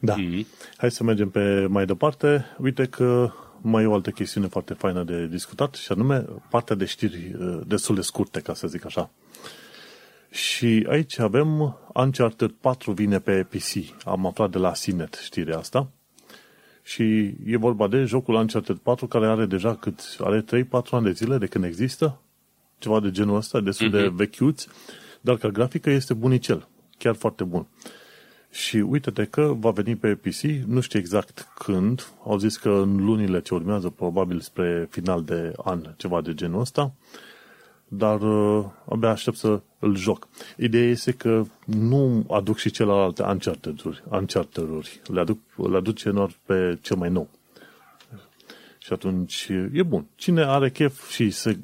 Da. Mm-hmm. Hai să mergem pe mai departe. Uite că mai e o altă chestiune foarte faină de discutat și anume partea de știri uh, destul de scurte, ca să zic așa. Și aici avem Uncharted 4 vine pe PC. Am aflat de la Sinet știrea asta. Și e vorba de jocul Uncharted 4 care are deja cât? Are 3-4 ani de zile de când există? Ceva de genul ăsta, destul uh-huh. de mhm. vechiuți, dar ca grafică este bunicel. Chiar foarte bun. Și uite-te că va veni pe PC, nu știu exact când, au zis că în lunile ce urmează, probabil spre final de an, ceva de genul ăsta, dar uh, abia aștept să îl joc. Ideea este că nu aduc și celelalte Uncharted-uri, Uncharted-uri. Le, aduc, le aduce doar pe cel mai nou. Și atunci e bun. Cine are chef și se,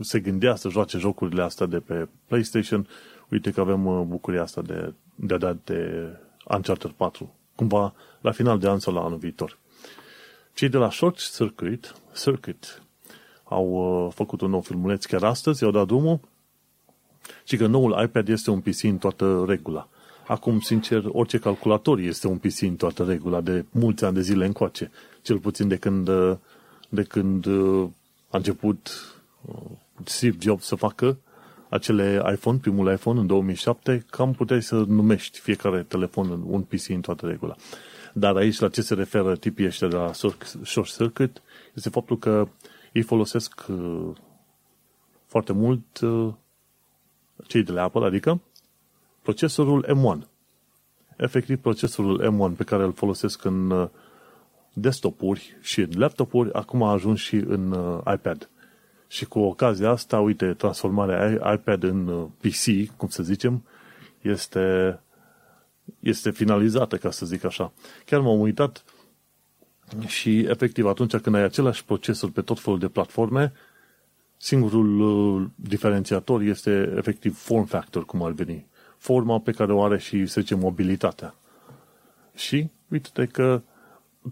se gândea să joace jocurile astea de pe PlayStation, uite că avem uh, bucuria asta de, de a da de Uncharted 4, cumva la final de an sau la anul viitor. Cei de la Short Circuit, Circuit au uh, făcut un nou filmuleț chiar astăzi, i-au dat drumul și că noul iPad este un PC în toată regula. Acum, sincer, orice calculator este un PC în toată regula de mulți ani de zile încoace, cel puțin de când, uh, de când uh, a început Steve Jobs să facă acele iPhone, primul iPhone în 2007, cam puteai să numești fiecare telefon un PC în toată regula. Dar aici, la ce se referă tipii ăștia de la Short Circuit, este faptul că ei folosesc uh, foarte mult uh, cei de la Apple, adică procesorul M1. Efectiv, procesorul M1 pe care îl folosesc în uh, desktop-uri și în laptopuri, acum a ajuns și în iPad. Și cu ocazia asta, uite, transformarea iPad în PC, cum să zicem, este, este finalizată, ca să zic așa. Chiar m-am uitat și, efectiv, atunci când ai același procesor pe tot felul de platforme, singurul uh, diferențiator este, efectiv, form factor, cum ar veni. Forma pe care o are și, să zicem, mobilitatea. Și, uite că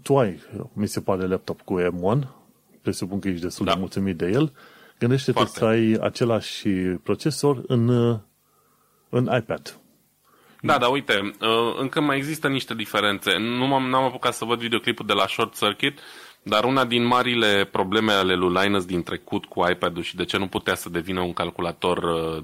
tu ai, mi se pare, laptop cu M1, presupun că ești destul da. de mulțumit de el, gândește-te Foarte. să ai același procesor în, uh, în iPad. Da, dar uite, uh, încă mai există niște diferențe. Nu m-am, n-am apucat să văd videoclipul de la Short Circuit, dar una din marile probleme ale lui Linus din trecut cu iPad-ul și de ce nu putea să devină un calculator uh,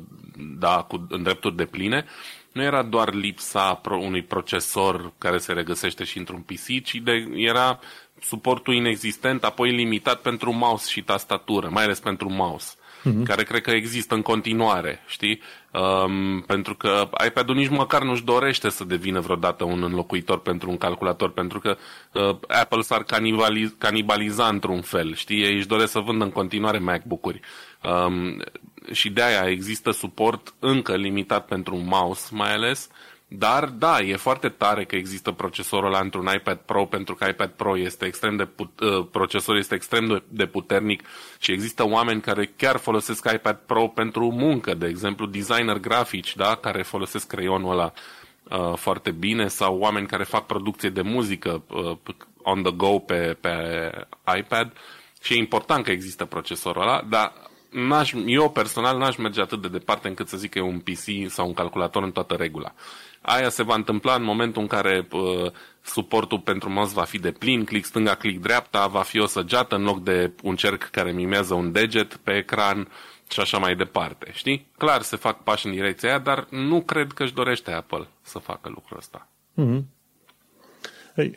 da, cu, în drepturi de pline, nu era doar lipsa unui procesor care se regăsește și într-un PC, ci de, era suportul inexistent, apoi limitat pentru mouse și tastatură, mai ales pentru mouse uh-huh. care cred că există în continuare, știi? Um, pentru că iPad-ul nici măcar nu-și dorește să devină vreodată un înlocuitor pentru un calculator, pentru că uh, Apple s-ar canibaliza, canibaliza într-un fel, știi? Ei își doresc să vândă în continuare MacBook-uri. Um, și de aia există suport încă limitat pentru un mouse, mai ales, dar, da, e foarte tare că există procesorul ăla într-un iPad Pro, pentru că iPad Pro este extrem de put- uh, procesorul este extrem de puternic și există oameni care chiar folosesc iPad Pro pentru muncă, de exemplu designer grafici, da, care folosesc creionul ăla uh, foarte bine sau oameni care fac producție de muzică uh, on the go pe, pe iPad și e important că există procesorul ăla, dar n-aș, eu personal n-aș merge atât de departe încât să zic că e un PC sau un calculator în toată regula. Aia se va întâmpla în momentul în care uh, suportul pentru mouse va fi de plin, click stânga, click dreapta, va fi o săgeată în loc de un cerc care mimează un deget pe ecran și așa mai departe. Știi? Clar se fac pași în direcția aia, dar nu cred că își dorește Apple să facă lucrul ăsta. Mm-hmm. Ei,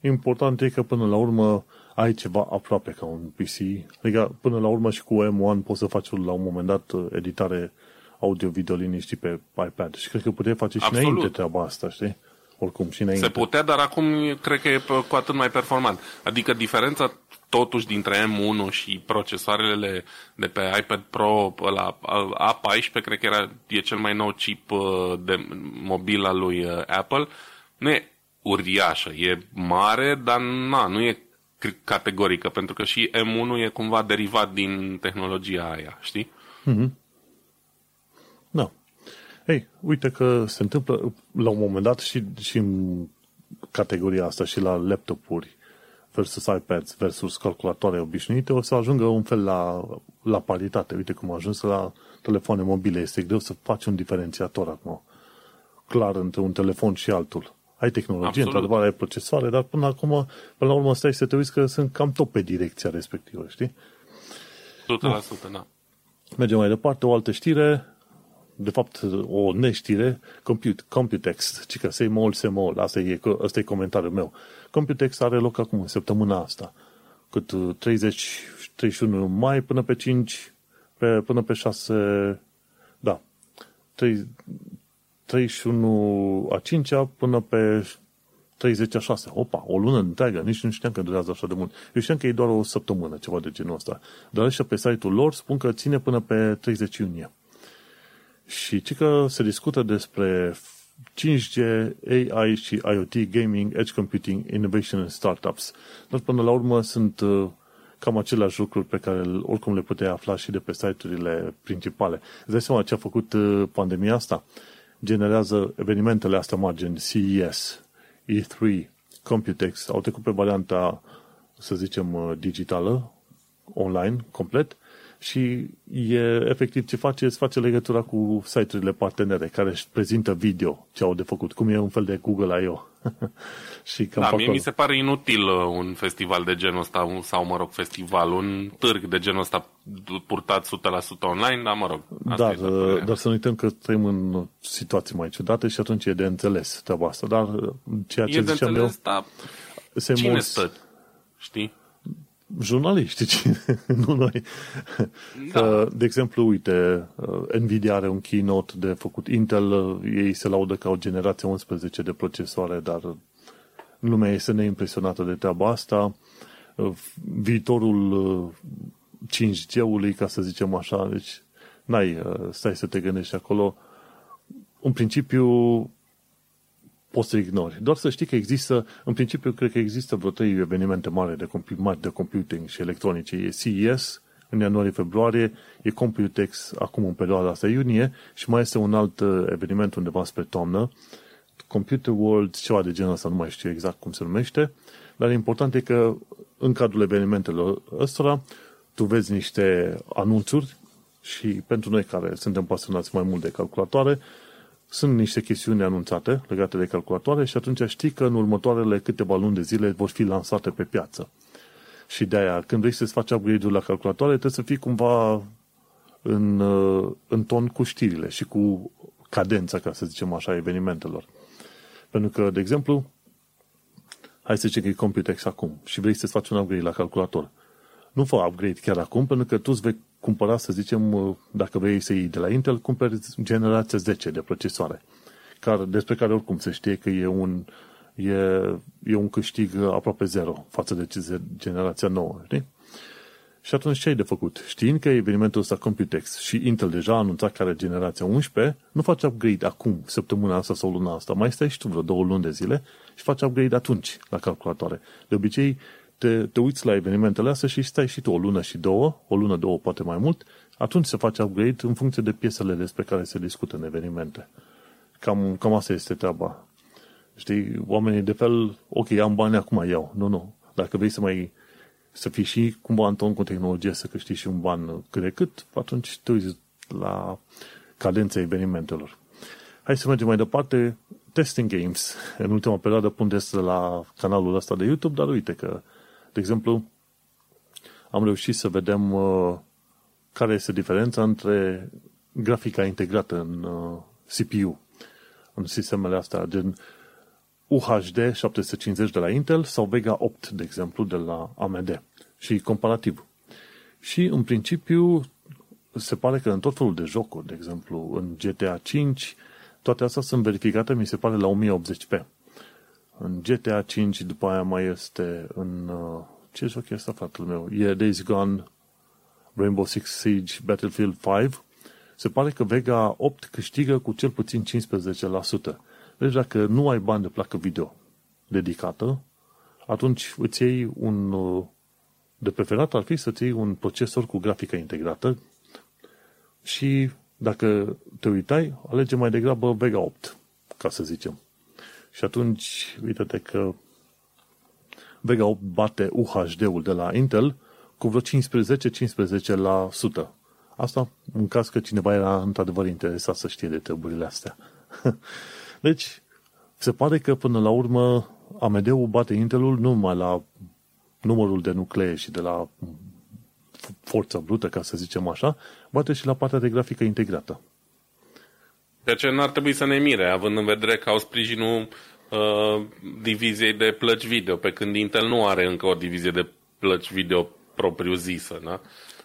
important e că până la urmă ai ceva aproape ca un PC. Adică până la urmă și cu M1 poți să faci la un moment dat editare audio-video liniștit pe iPad. Și cred că puteai face și Absolut. înainte treaba asta, știi? Oricum, și înainte. Se putea, dar acum cred că e cu atât mai performant. Adică diferența totuși dintre M1 și procesoarele de pe iPad Pro la A14, cred că era, e cel mai nou chip uh, de mobil al lui uh, Apple, nu e uriașă, e mare, dar na, nu e categorică, pentru că și M1 e cumva derivat din tehnologia aia, știi? Mm-hmm. Da. Ei, uite că se întâmplă la un moment dat și, și în categoria asta și la laptopuri versus iPads versus calculatoare obișnuite, o să ajungă un fel la, la paritate. Uite cum a ajuns la telefoane mobile. Este greu să faci un diferențiator acum. Clar, între un telefon și altul. Ai tehnologie, într-adevăr, ai procesoare, dar până acum, până la urmă, stai să te uiți că sunt cam tot pe direcția respectivă, știi? 100%, da. Mergem mai departe, o altă știre, de fapt, o neștire, Compute, Computex, ci că Semol, Semol, asta e, asta e comentariul meu. Computex are loc acum, în săptămâna asta, cât 30, 31 mai până pe 5, pe, până pe 6, da, 3, 31 a 5 până pe 30 a 6. Opa, o lună întreagă, nici nu știam că durează așa de mult. Eu știam că e doar o săptămână, ceva de genul ăsta. Dar așa pe site-ul lor spun că ține până pe 30 iunie. Și ci că se discută despre 5G, AI și IoT, gaming, edge computing, innovation and startups. Dar până la urmă sunt uh, cam aceleași lucruri pe care oricum le puteai afla și de pe site-urile principale. Îți dai seama ce a făcut uh, pandemia asta? Generează evenimentele astea mari, gen CES, E3, Computex, au trecut pe varianta, să zicem, uh, digitală, online, complet, și e efectiv ce face, îți face legătura cu site-urile partenere care își prezintă video ce au de făcut, cum e un fel de Google I.O. și cam da, mie mi se pare inutil uh, un festival de genul ăsta, sau mă rog, festival, un târg de genul ăsta purtat 100% online, dar mă rog. Dar, uh, dar să nu uităm că trăim în situații mai ciudate și atunci e de înțeles treaba asta. Dar uh, ceea ce e de ziceam înțeles, eu, dar cine mulți... stă? Știi? Jurnaliști, nu noi. Da. De exemplu, uite, Nvidia are un keynote de făcut Intel, ei se laudă ca o generație 11 de procesoare, dar lumea este neimpresionată de treaba asta. Viitorul 5G-ului, ca să zicem așa, deci n-ai, stai să te gândești acolo. În principiu, poți să ignori. Doar să știi că există, în principiu, cred că există vreo trei evenimente mari de, mari de computing și electronice. E CES în ianuarie-februarie, e Computex acum în perioada asta iunie și mai este un alt uh, eveniment undeva spre toamnă, Computer World, ceva de genul ăsta, nu mai știu exact cum se numește, dar important e că în cadrul evenimentelor ăstora tu vezi niște anunțuri și pentru noi care suntem pasionați mai mult de calculatoare, sunt niște chestiuni anunțate legate de calculatoare și atunci știi că în următoarele câteva luni de zile vor fi lansate pe piață. Și de aia, când vrei să-ți faci upgrade-ul la calculatoare, trebuie să fii cumva în, în ton cu știrile și cu cadența, ca să zicem așa, evenimentelor. Pentru că, de exemplu, hai să zicem că e Computex acum și vrei să-ți faci un upgrade la calculator. Nu fă upgrade chiar acum, pentru că tu îți vei cumpăra, să zicem, uh, dacă vrei să iei de la Intel, cumperi generația 10 de procesoare, care, despre care oricum se știe că e un, e, e un câștig aproape zero față de generația nouă, știi? Și atunci ce ai de făcut? Știind că evenimentul ăsta Computex și Intel deja a anunțat care generația 11, nu faci upgrade acum, săptămâna asta sau luna asta. Mai stai și tu vreo două luni de zile și faci upgrade atunci la calculatoare. De obicei, te, te uiți la evenimentele astea și stai și tu o lună și două, o lună, două, poate mai mult, atunci se face upgrade în funcție de piesele despre care se discută în evenimente. Cam, cam asta este treaba. Știi, oamenii de fel, ok, am bani, acum iau. Nu, nu. Dacă vrei să mai să fii și cumva în ton cu tehnologie, să câștigi și un ban cât de cât, atunci te uiți la cadența evenimentelor. Hai să mergem mai departe. Testing Games. În ultima perioadă pun test la canalul ăsta de YouTube, dar uite că de exemplu, am reușit să vedem uh, care este diferența între grafica integrată în uh, CPU, în sistemele astea, gen UHD 750 de la Intel sau Vega 8, de exemplu, de la AMD și comparativ. Și, în principiu, se pare că în tot felul de jocuri, de exemplu, în GTA 5, toate astea sunt verificate, mi se pare, la 1080p. În GTA 5 după aia mai este în... Uh, ce joc e asta, fratele meu? E Days Gone, Rainbow Six Siege, Battlefield 5. Se pare că Vega 8 câștigă cu cel puțin 15%. Deci dacă nu ai bani de placă video dedicată, atunci îți iei un... Uh, de preferat ar fi să-ți iei un procesor cu grafică integrată și dacă te uitai, alege mai degrabă Vega 8, ca să zicem. Și atunci, uite-te că Vega 8 bate UHD-ul de la Intel cu vreo 15-15%. Asta în caz că cineva era într-adevăr interesat să știe de treburile astea. deci, se pare că până la urmă AMD-ul bate Intelul nu numai la numărul de nuclee și de la forța brută, ca să zicem așa, bate și la partea de grafică integrată. De ce nu ar trebui să ne mire, având în vedere că au sprijinul uh, diviziei de plăci video, pe când Intel nu are încă o divizie de plăci video propriu-zisă. Da?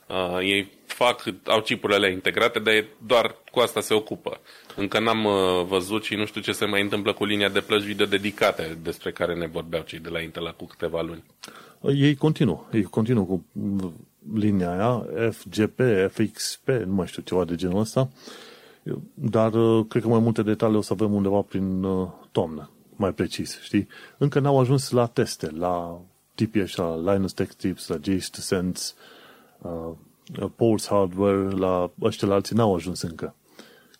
Uh, ei fac, au chipurile integrate, dar doar cu asta se ocupă. Încă n-am uh, văzut și nu știu ce se mai întâmplă cu linia de plăci video dedicate despre care ne vorbeau cei de la Intel cu câteva luni. Ei continuă, ei continuă cu linia aia, FGP, FXP, nu mai știu ceva de genul ăsta, dar uh, cred că mai multe detalii o să avem undeva prin uh, toamnă, mai precis, știi? Încă n-au ajuns la teste, la tipii așa, Linus Tech Tips, la Jace Sense, uh, Pulse Hardware, la ăștia la alții n-au ajuns încă.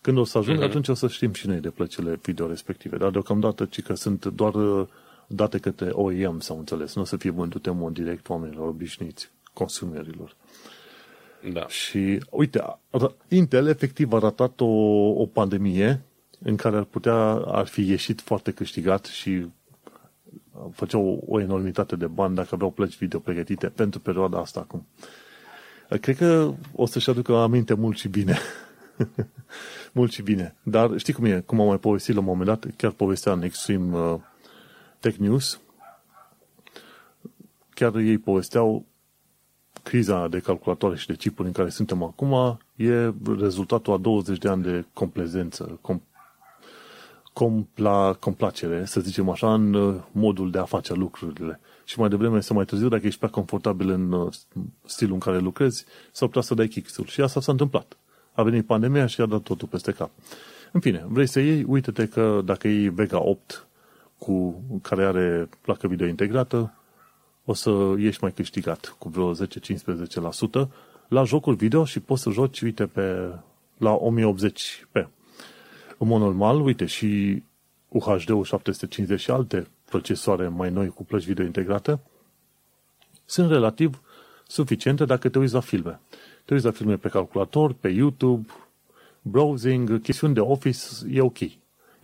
Când o să ajungă, uh-huh. atunci o să știm și noi de plăcile video respective. Dar deocamdată, ci că sunt doar uh, date către OEM, sau înțeles. Nu o să fie vândute în mod direct oamenilor obișnuiți, consumerilor. Da. Și, uite, Intel efectiv a ratat o, o pandemie în care ar putea, ar fi ieșit foarte câștigat și făcea o, o enormitate de bani dacă aveau plăci video pregătite pentru perioada asta acum. Cred că o să-și aducă aminte mult și bine. mult și bine. Dar știi cum e? Cum am mai povestit la un moment dat, chiar povestea în Extreme uh, Tech News, chiar ei povesteau criza de calculatoare și de chipuri în care suntem acum e rezultatul a 20 de ani de complezență, com, compla, complacere, să zicem așa, în uh, modul de a face lucrurile. Și mai devreme sau mai târziu, dacă ești prea confortabil în uh, stilul în care lucrezi, s-ar putea să dai kick Și asta s-a întâmplat. A venit pandemia și a dat totul peste cap. În fine, vrei să iei, uite-te că dacă iei Vega 8 cu, care are placă video integrată, o să ieși mai câștigat cu vreo 10-15% la jocuri video și poți să joci, uite, pe, la 1080p. În mod normal, uite, și UHD-ul 750 și alte procesoare mai noi cu plăci video integrate sunt relativ suficiente dacă te uiți la filme. Te uiți la filme pe calculator, pe YouTube, browsing, chestiuni de office, e ok. E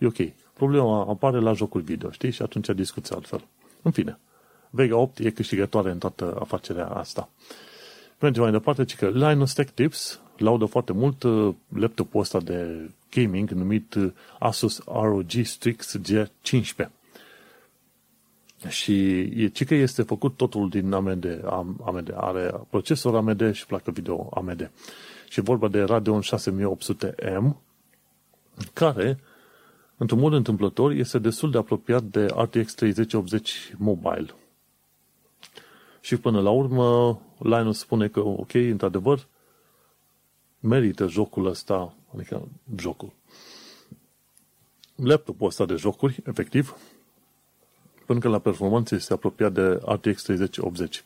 ok. Problema apare la jocuri video, știi? Și atunci discuți altfel. În fine, Vega 8 e câștigătoare în toată afacerea asta. Mergem mai departe, ci că Linus Tech Tips laudă foarte mult uh, laptopul ăsta de gaming numit uh, Asus ROG Strix G15. Și e, ci că este făcut totul din AMD, AMD. Are procesor AMD și placă video AMD. Și vorba de Radeon 6800M, care, într-un mod întâmplător, este destul de apropiat de RTX 3080 Mobile. Și până la urmă, Linus spune că, ok, într-adevăr, merită jocul ăsta, adică jocul. Laptopul ăsta de jocuri, efectiv, pentru că la performanță este apropiat de RTX 3080.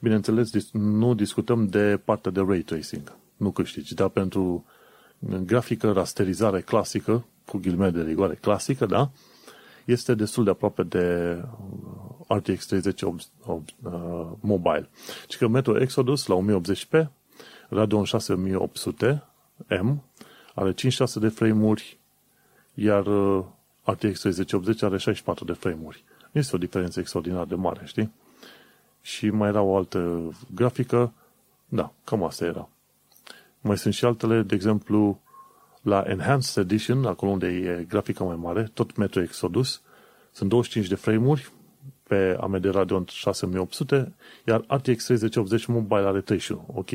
Bineînțeles, nu discutăm de partea de ray tracing. Nu câștigi, dar pentru grafică, rasterizare clasică, cu ghilime de rigoare clasică, da? Este destul de aproape de RTX 3080 uh, mobile. Și că Metro Exodus la 1080p, Radeon 6800M, are 56 de frame-uri, iar uh, RTX 3080 are 64 de frame-uri. Este o diferență extraordinar de mare, știi? Și mai era o altă grafică, da, cam asta era. Mai sunt și altele, de exemplu, la Enhanced Edition, acolo unde e grafica mai mare, tot Metro Exodus, sunt 25 de frame-uri pe AMD Radeon 6800, iar RTX 3080 Mobile are 31, ok,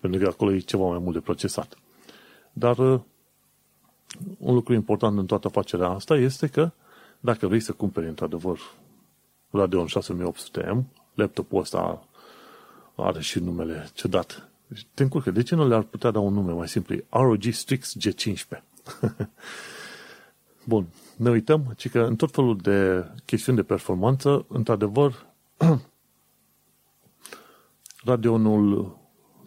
pentru că acolo e ceva mai mult de procesat. Dar uh, un lucru important în toată afacerea asta este că dacă vrei să cumperi într-adevăr Radeon 6800M, laptopul ăsta are și numele ciudat. Te încurcă. De ce nu le-ar putea da un nume mai simplu? ROG Strix G15. Bun. Ne uităm, ci că în tot felul de chestiuni de performanță, într-adevăr, Radeonul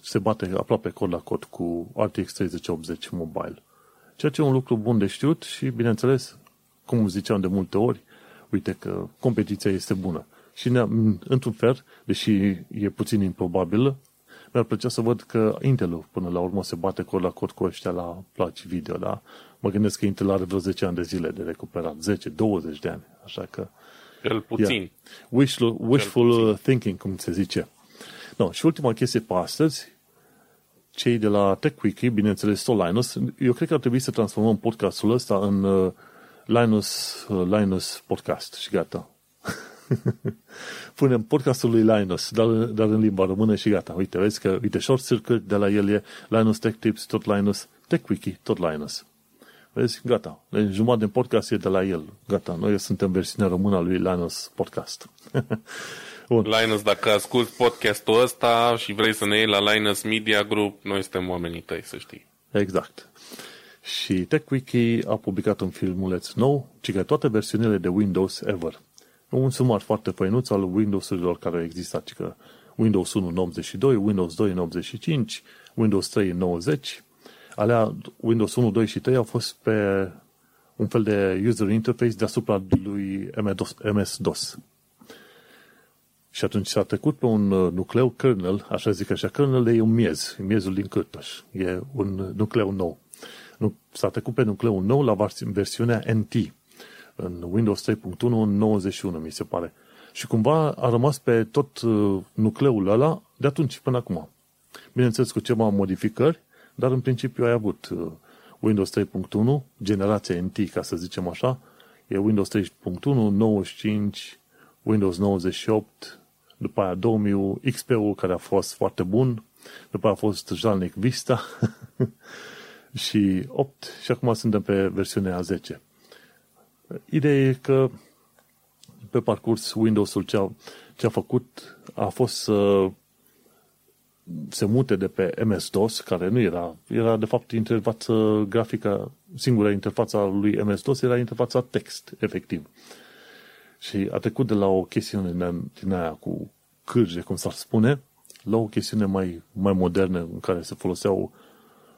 se bate aproape cod la cod cu RTX 3080 Mobile. Ceea ce e un lucru bun de știut și, bineînțeles, cum ziceam de multe ori, uite că competiția este bună. Și într-un fel, deși e puțin improbabil, mi-ar plăcea să văd că Intel până la urmă se bate cod la cod cu ăștia la placi video, da? Mă gândesc că Intel are vreo 10 ani de zile de recuperat, 10-20 de ani, așa că... Cel puțin. Yeah. Wishful, wishful puțin. thinking, cum se zice. No, și ultima chestie pe astăzi, cei de la TechWiki, bineînțeles, tot Linus, eu cred că ar trebui să transformăm podcastul ăsta în uh, Linus, uh, Linus Podcast și gata. Punem podcastul lui Linus, dar, dar în limba română și gata. Uite, vezi că, uite, Short Circuit de la el e Linus Tech Tips, tot Linus, TechWiki, tot Linus. Vezi, gata. Deci jumătate din podcast e de la el. Gata, noi suntem versiunea română a lui Linus Podcast. Bun. Linus, dacă asculti podcastul ăsta și vrei să ne iei la Linus Media Group, noi suntem oamenii tăi, să știi. Exact. Și TechWiki a publicat un filmuleț nou, ci că toate versiunile de Windows ever. un sumar foarte făinuț al Windows-urilor care există, adică Windows 1 în 82, Windows 2 în 85, Windows 3 în 90. Alea, Windows 1, 2 și 3 au fost pe un fel de user interface deasupra lui MS-DOS. Și atunci s-a trecut pe un uh, nucleu kernel, așa zic așa, kernel e un miez, miezul din cârtoș, e un nucleu nou. S-a trecut pe nucleul nou la versiunea NT, în Windows 3.1 în 91, mi se pare. Și cumva a rămas pe tot uh, nucleul ăla de atunci până acum. Bineînțeles cu ceva modificări, dar în principiu ai avut uh, Windows 3.1, generația NT, ca să zicem așa, e Windows 3.1, 95, Windows 98, după aia 2000, XP-ul care a fost foarte bun, după aia a fost jalnic Vista și 8 și acum suntem pe versiunea 10. Ideea e că pe parcurs Windows-ul ce a, ce a făcut a fost să se mute de pe MS-DOS, care nu era, era de fapt interfață grafică, singura interfața lui MS-DOS era interfața text, efectiv. Și a trecut de la o chestiune din aia cu cârje, cum s-ar spune, la o chestiune mai, mai modernă în care se foloseau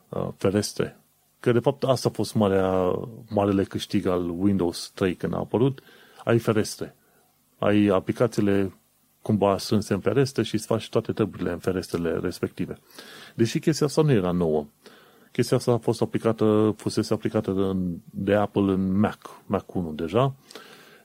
uh, ferestre. Că de fapt asta a fost marea, marele câștig al Windows 3 când a apărut. Ai ferestre. Ai aplicațiile cumva strânse în ferestre și îți faci toate treburile în ferestrele respective. Deși chestia asta nu era nouă. Chestia asta a fost aplicată, fusese aplicată de Apple în Mac, Mac 1 deja,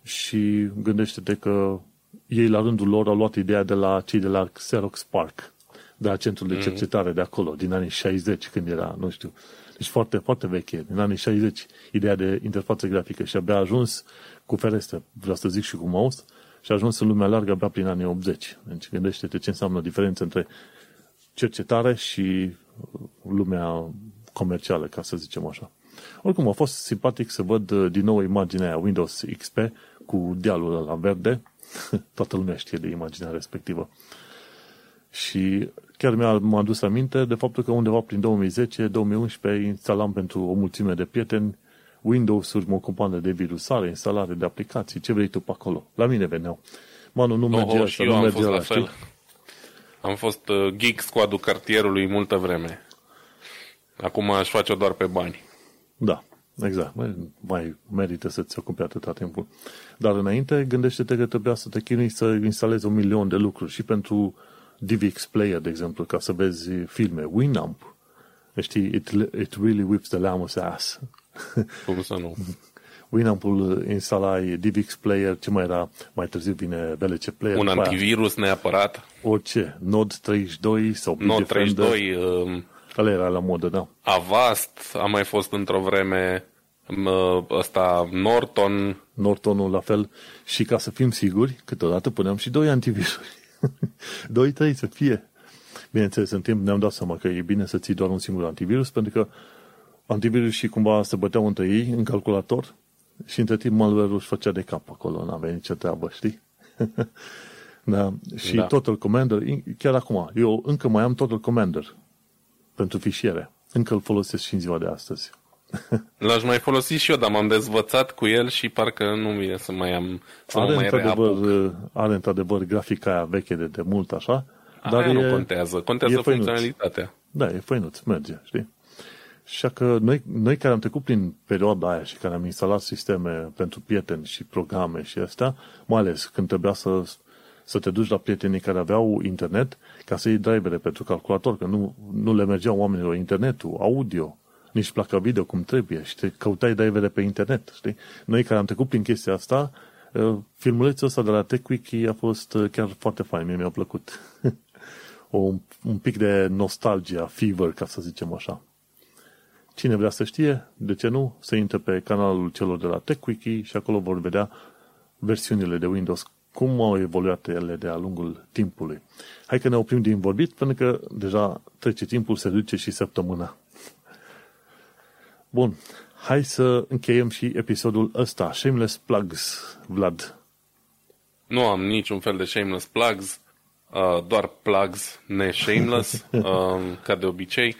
și gândește-te că ei la rândul lor au luat ideea de la cei de la Xerox Park, de la centrul de mhm. cercetare de acolo, din anii 60, când era, nu știu, deci foarte, foarte veche, din anii 60, ideea de interfață grafică și abia a ajuns cu ferestre, vreau să zic și cu mouse, și a ajuns în lumea largă abia prin anii 80. Deci gândește-te ce înseamnă diferența între cercetare și lumea comercială, ca să zicem așa. Oricum, a fost simpatic să văd uh, din nou imaginea aia Windows XP cu dealul la verde. Toată lumea știe de imaginea respectivă. Și chiar mi-a m-a adus aminte de faptul că undeva prin 2010-2011 instalam pentru o mulțime de prieteni Windows-uri, mă ocupam de virusare, instalare de aplicații, ce vrei tu pe acolo. La mine veneau. Manu, nu merge asta, nu merge la fel. Am fost uh, geek squad cartierului multă vreme. Acum aș face-o doar pe bani. Da, exact. Mai, mai merită să-ți ocupi atâta timpul. Dar înainte, gândește-te că trebuia să te chinui să instalezi un milion de lucruri și pentru DivX Player, de exemplu, ca să vezi filme. Winamp. Știi, it, it really whips the lamb's ass. Cum să nu? Winamp-ul instalai DivX Player, ce mai era, mai târziu vine VLC Player. Un antivirus aia. neapărat. Orice. Node 32 sau Node 32, um, Ăla era la modă, da. Avast a mai fost într-o vreme ăsta Norton. Nortonul la fel. Și ca să fim siguri, câteodată puneam și doi antivirusuri. doi, trei să fie. Bineînțeles, în timp ne-am dat seama că e bine să ții doar un singur antivirus, pentru că antivirus și cumva se băteau între ei în calculator și între timp malware își făcea de cap acolo, n-avea nicio treabă, știi? da. Și da. Total Commander, chiar acum, eu încă mai am Total Commander pentru fișiere. Încă îl folosesc și în ziua de astăzi. L-aș mai folosi și eu, dar m-am dezvățat cu el și parcă nu vine să mai am să are, mai într-adevăr, are într-adevăr grafica aia veche de, de mult așa, aia dar nu e, contează, contează e funcționalitatea. Da, e făinuț, merge, știi? Și că noi, noi care am trecut prin perioada aia și care am instalat sisteme pentru prieteni și programe și astea, mai ales când trebuia să să te duci la prietenii care aveau internet ca să iei drivere pentru calculator, că nu, nu le mergeau oamenilor internetul, audio, nici placa video cum trebuie și te căutai drivere pe internet, știi? Noi care am trecut prin chestia asta, uh, filmulețul ăsta de la TechWiki a fost uh, chiar foarte fain, mie mi-a plăcut. o, un pic de nostalgia, fever, ca să zicem așa. Cine vrea să știe, de ce nu, să intre pe canalul celor de la TechWiki și acolo vor vedea versiunile de Windows cum au evoluat ele de-a lungul timpului. Hai că ne oprim din vorbit, pentru că deja trece timpul, se duce și săptămâna. Bun, hai să încheiem și episodul ăsta. Shameless Plugs, Vlad. Nu am niciun fel de shameless plugs, uh, doar plugs ne-shameless, uh, ca de obicei.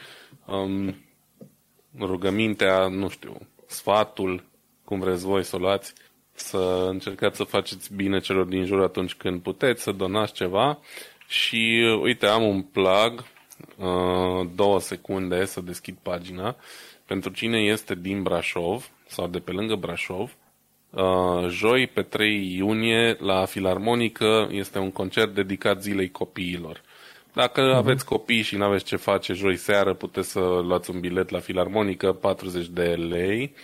Um, rugămintea, nu știu, sfatul, cum vreți voi să o luați, să încercați să faceți bine celor din jur atunci când puteți, să donați ceva. Și uite, am un plug, uh, două secunde să deschid pagina. Pentru cine este din Brașov sau de pe lângă Brașov, uh, joi pe 3 iunie la Filarmonică este un concert dedicat zilei copiilor. Dacă uh-huh. aveți copii și nu aveți ce face joi seară, puteți să luați un bilet la Filarmonică, 40 de lei.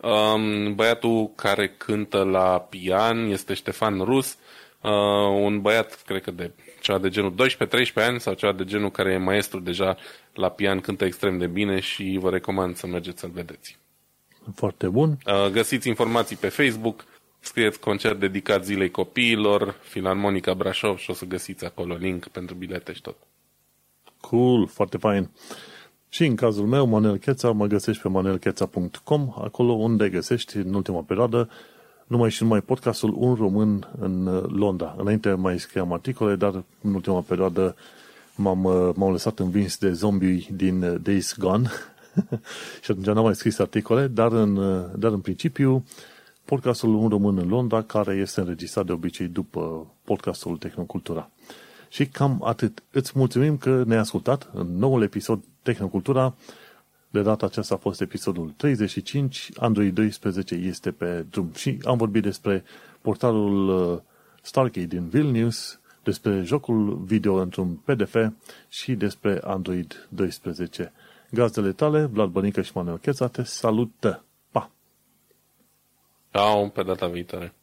Um, băiatul care cântă la pian este Ștefan Rus, uh, un băiat, cred că de ceva de genul 12-13 ani sau ceva de genul care e maestru deja la pian, cântă extrem de bine și vă recomand să mergeți să-l vedeți. Foarte bun. Uh, găsiți informații pe Facebook, scrieți concert dedicat zilei copiilor, Filarmonica Brașov și o să găsiți acolo link pentru bilete și tot. Cool, foarte fain. Și în cazul meu, Manuel Cheța, mă găsești pe manuelcheța.com, acolo unde găsești în ultima perioadă numai și numai podcastul Un Român în uh, Londra. Înainte mai scriam articole, dar în ultima perioadă m-am, uh, m-am lăsat învins de zombie din uh, Days Gone și atunci n-am mai scris articole, dar în, dar în principiu podcastul Un Român în Londra, care este înregistrat de obicei după podcastul Tehnocultura. Și cam atât. Îți mulțumim că ne-ai ascultat în noul episod Tehnocultura. De data aceasta a fost episodul 35, Android 12 este pe drum și am vorbit despre portalul uh, Stargate din Vilnius, despre jocul video într-un PDF și despre Android 12. Gazdele tale, Vlad Bănică și Manuel Cheța, te salută! Pa! Ciao, pe data viitoare!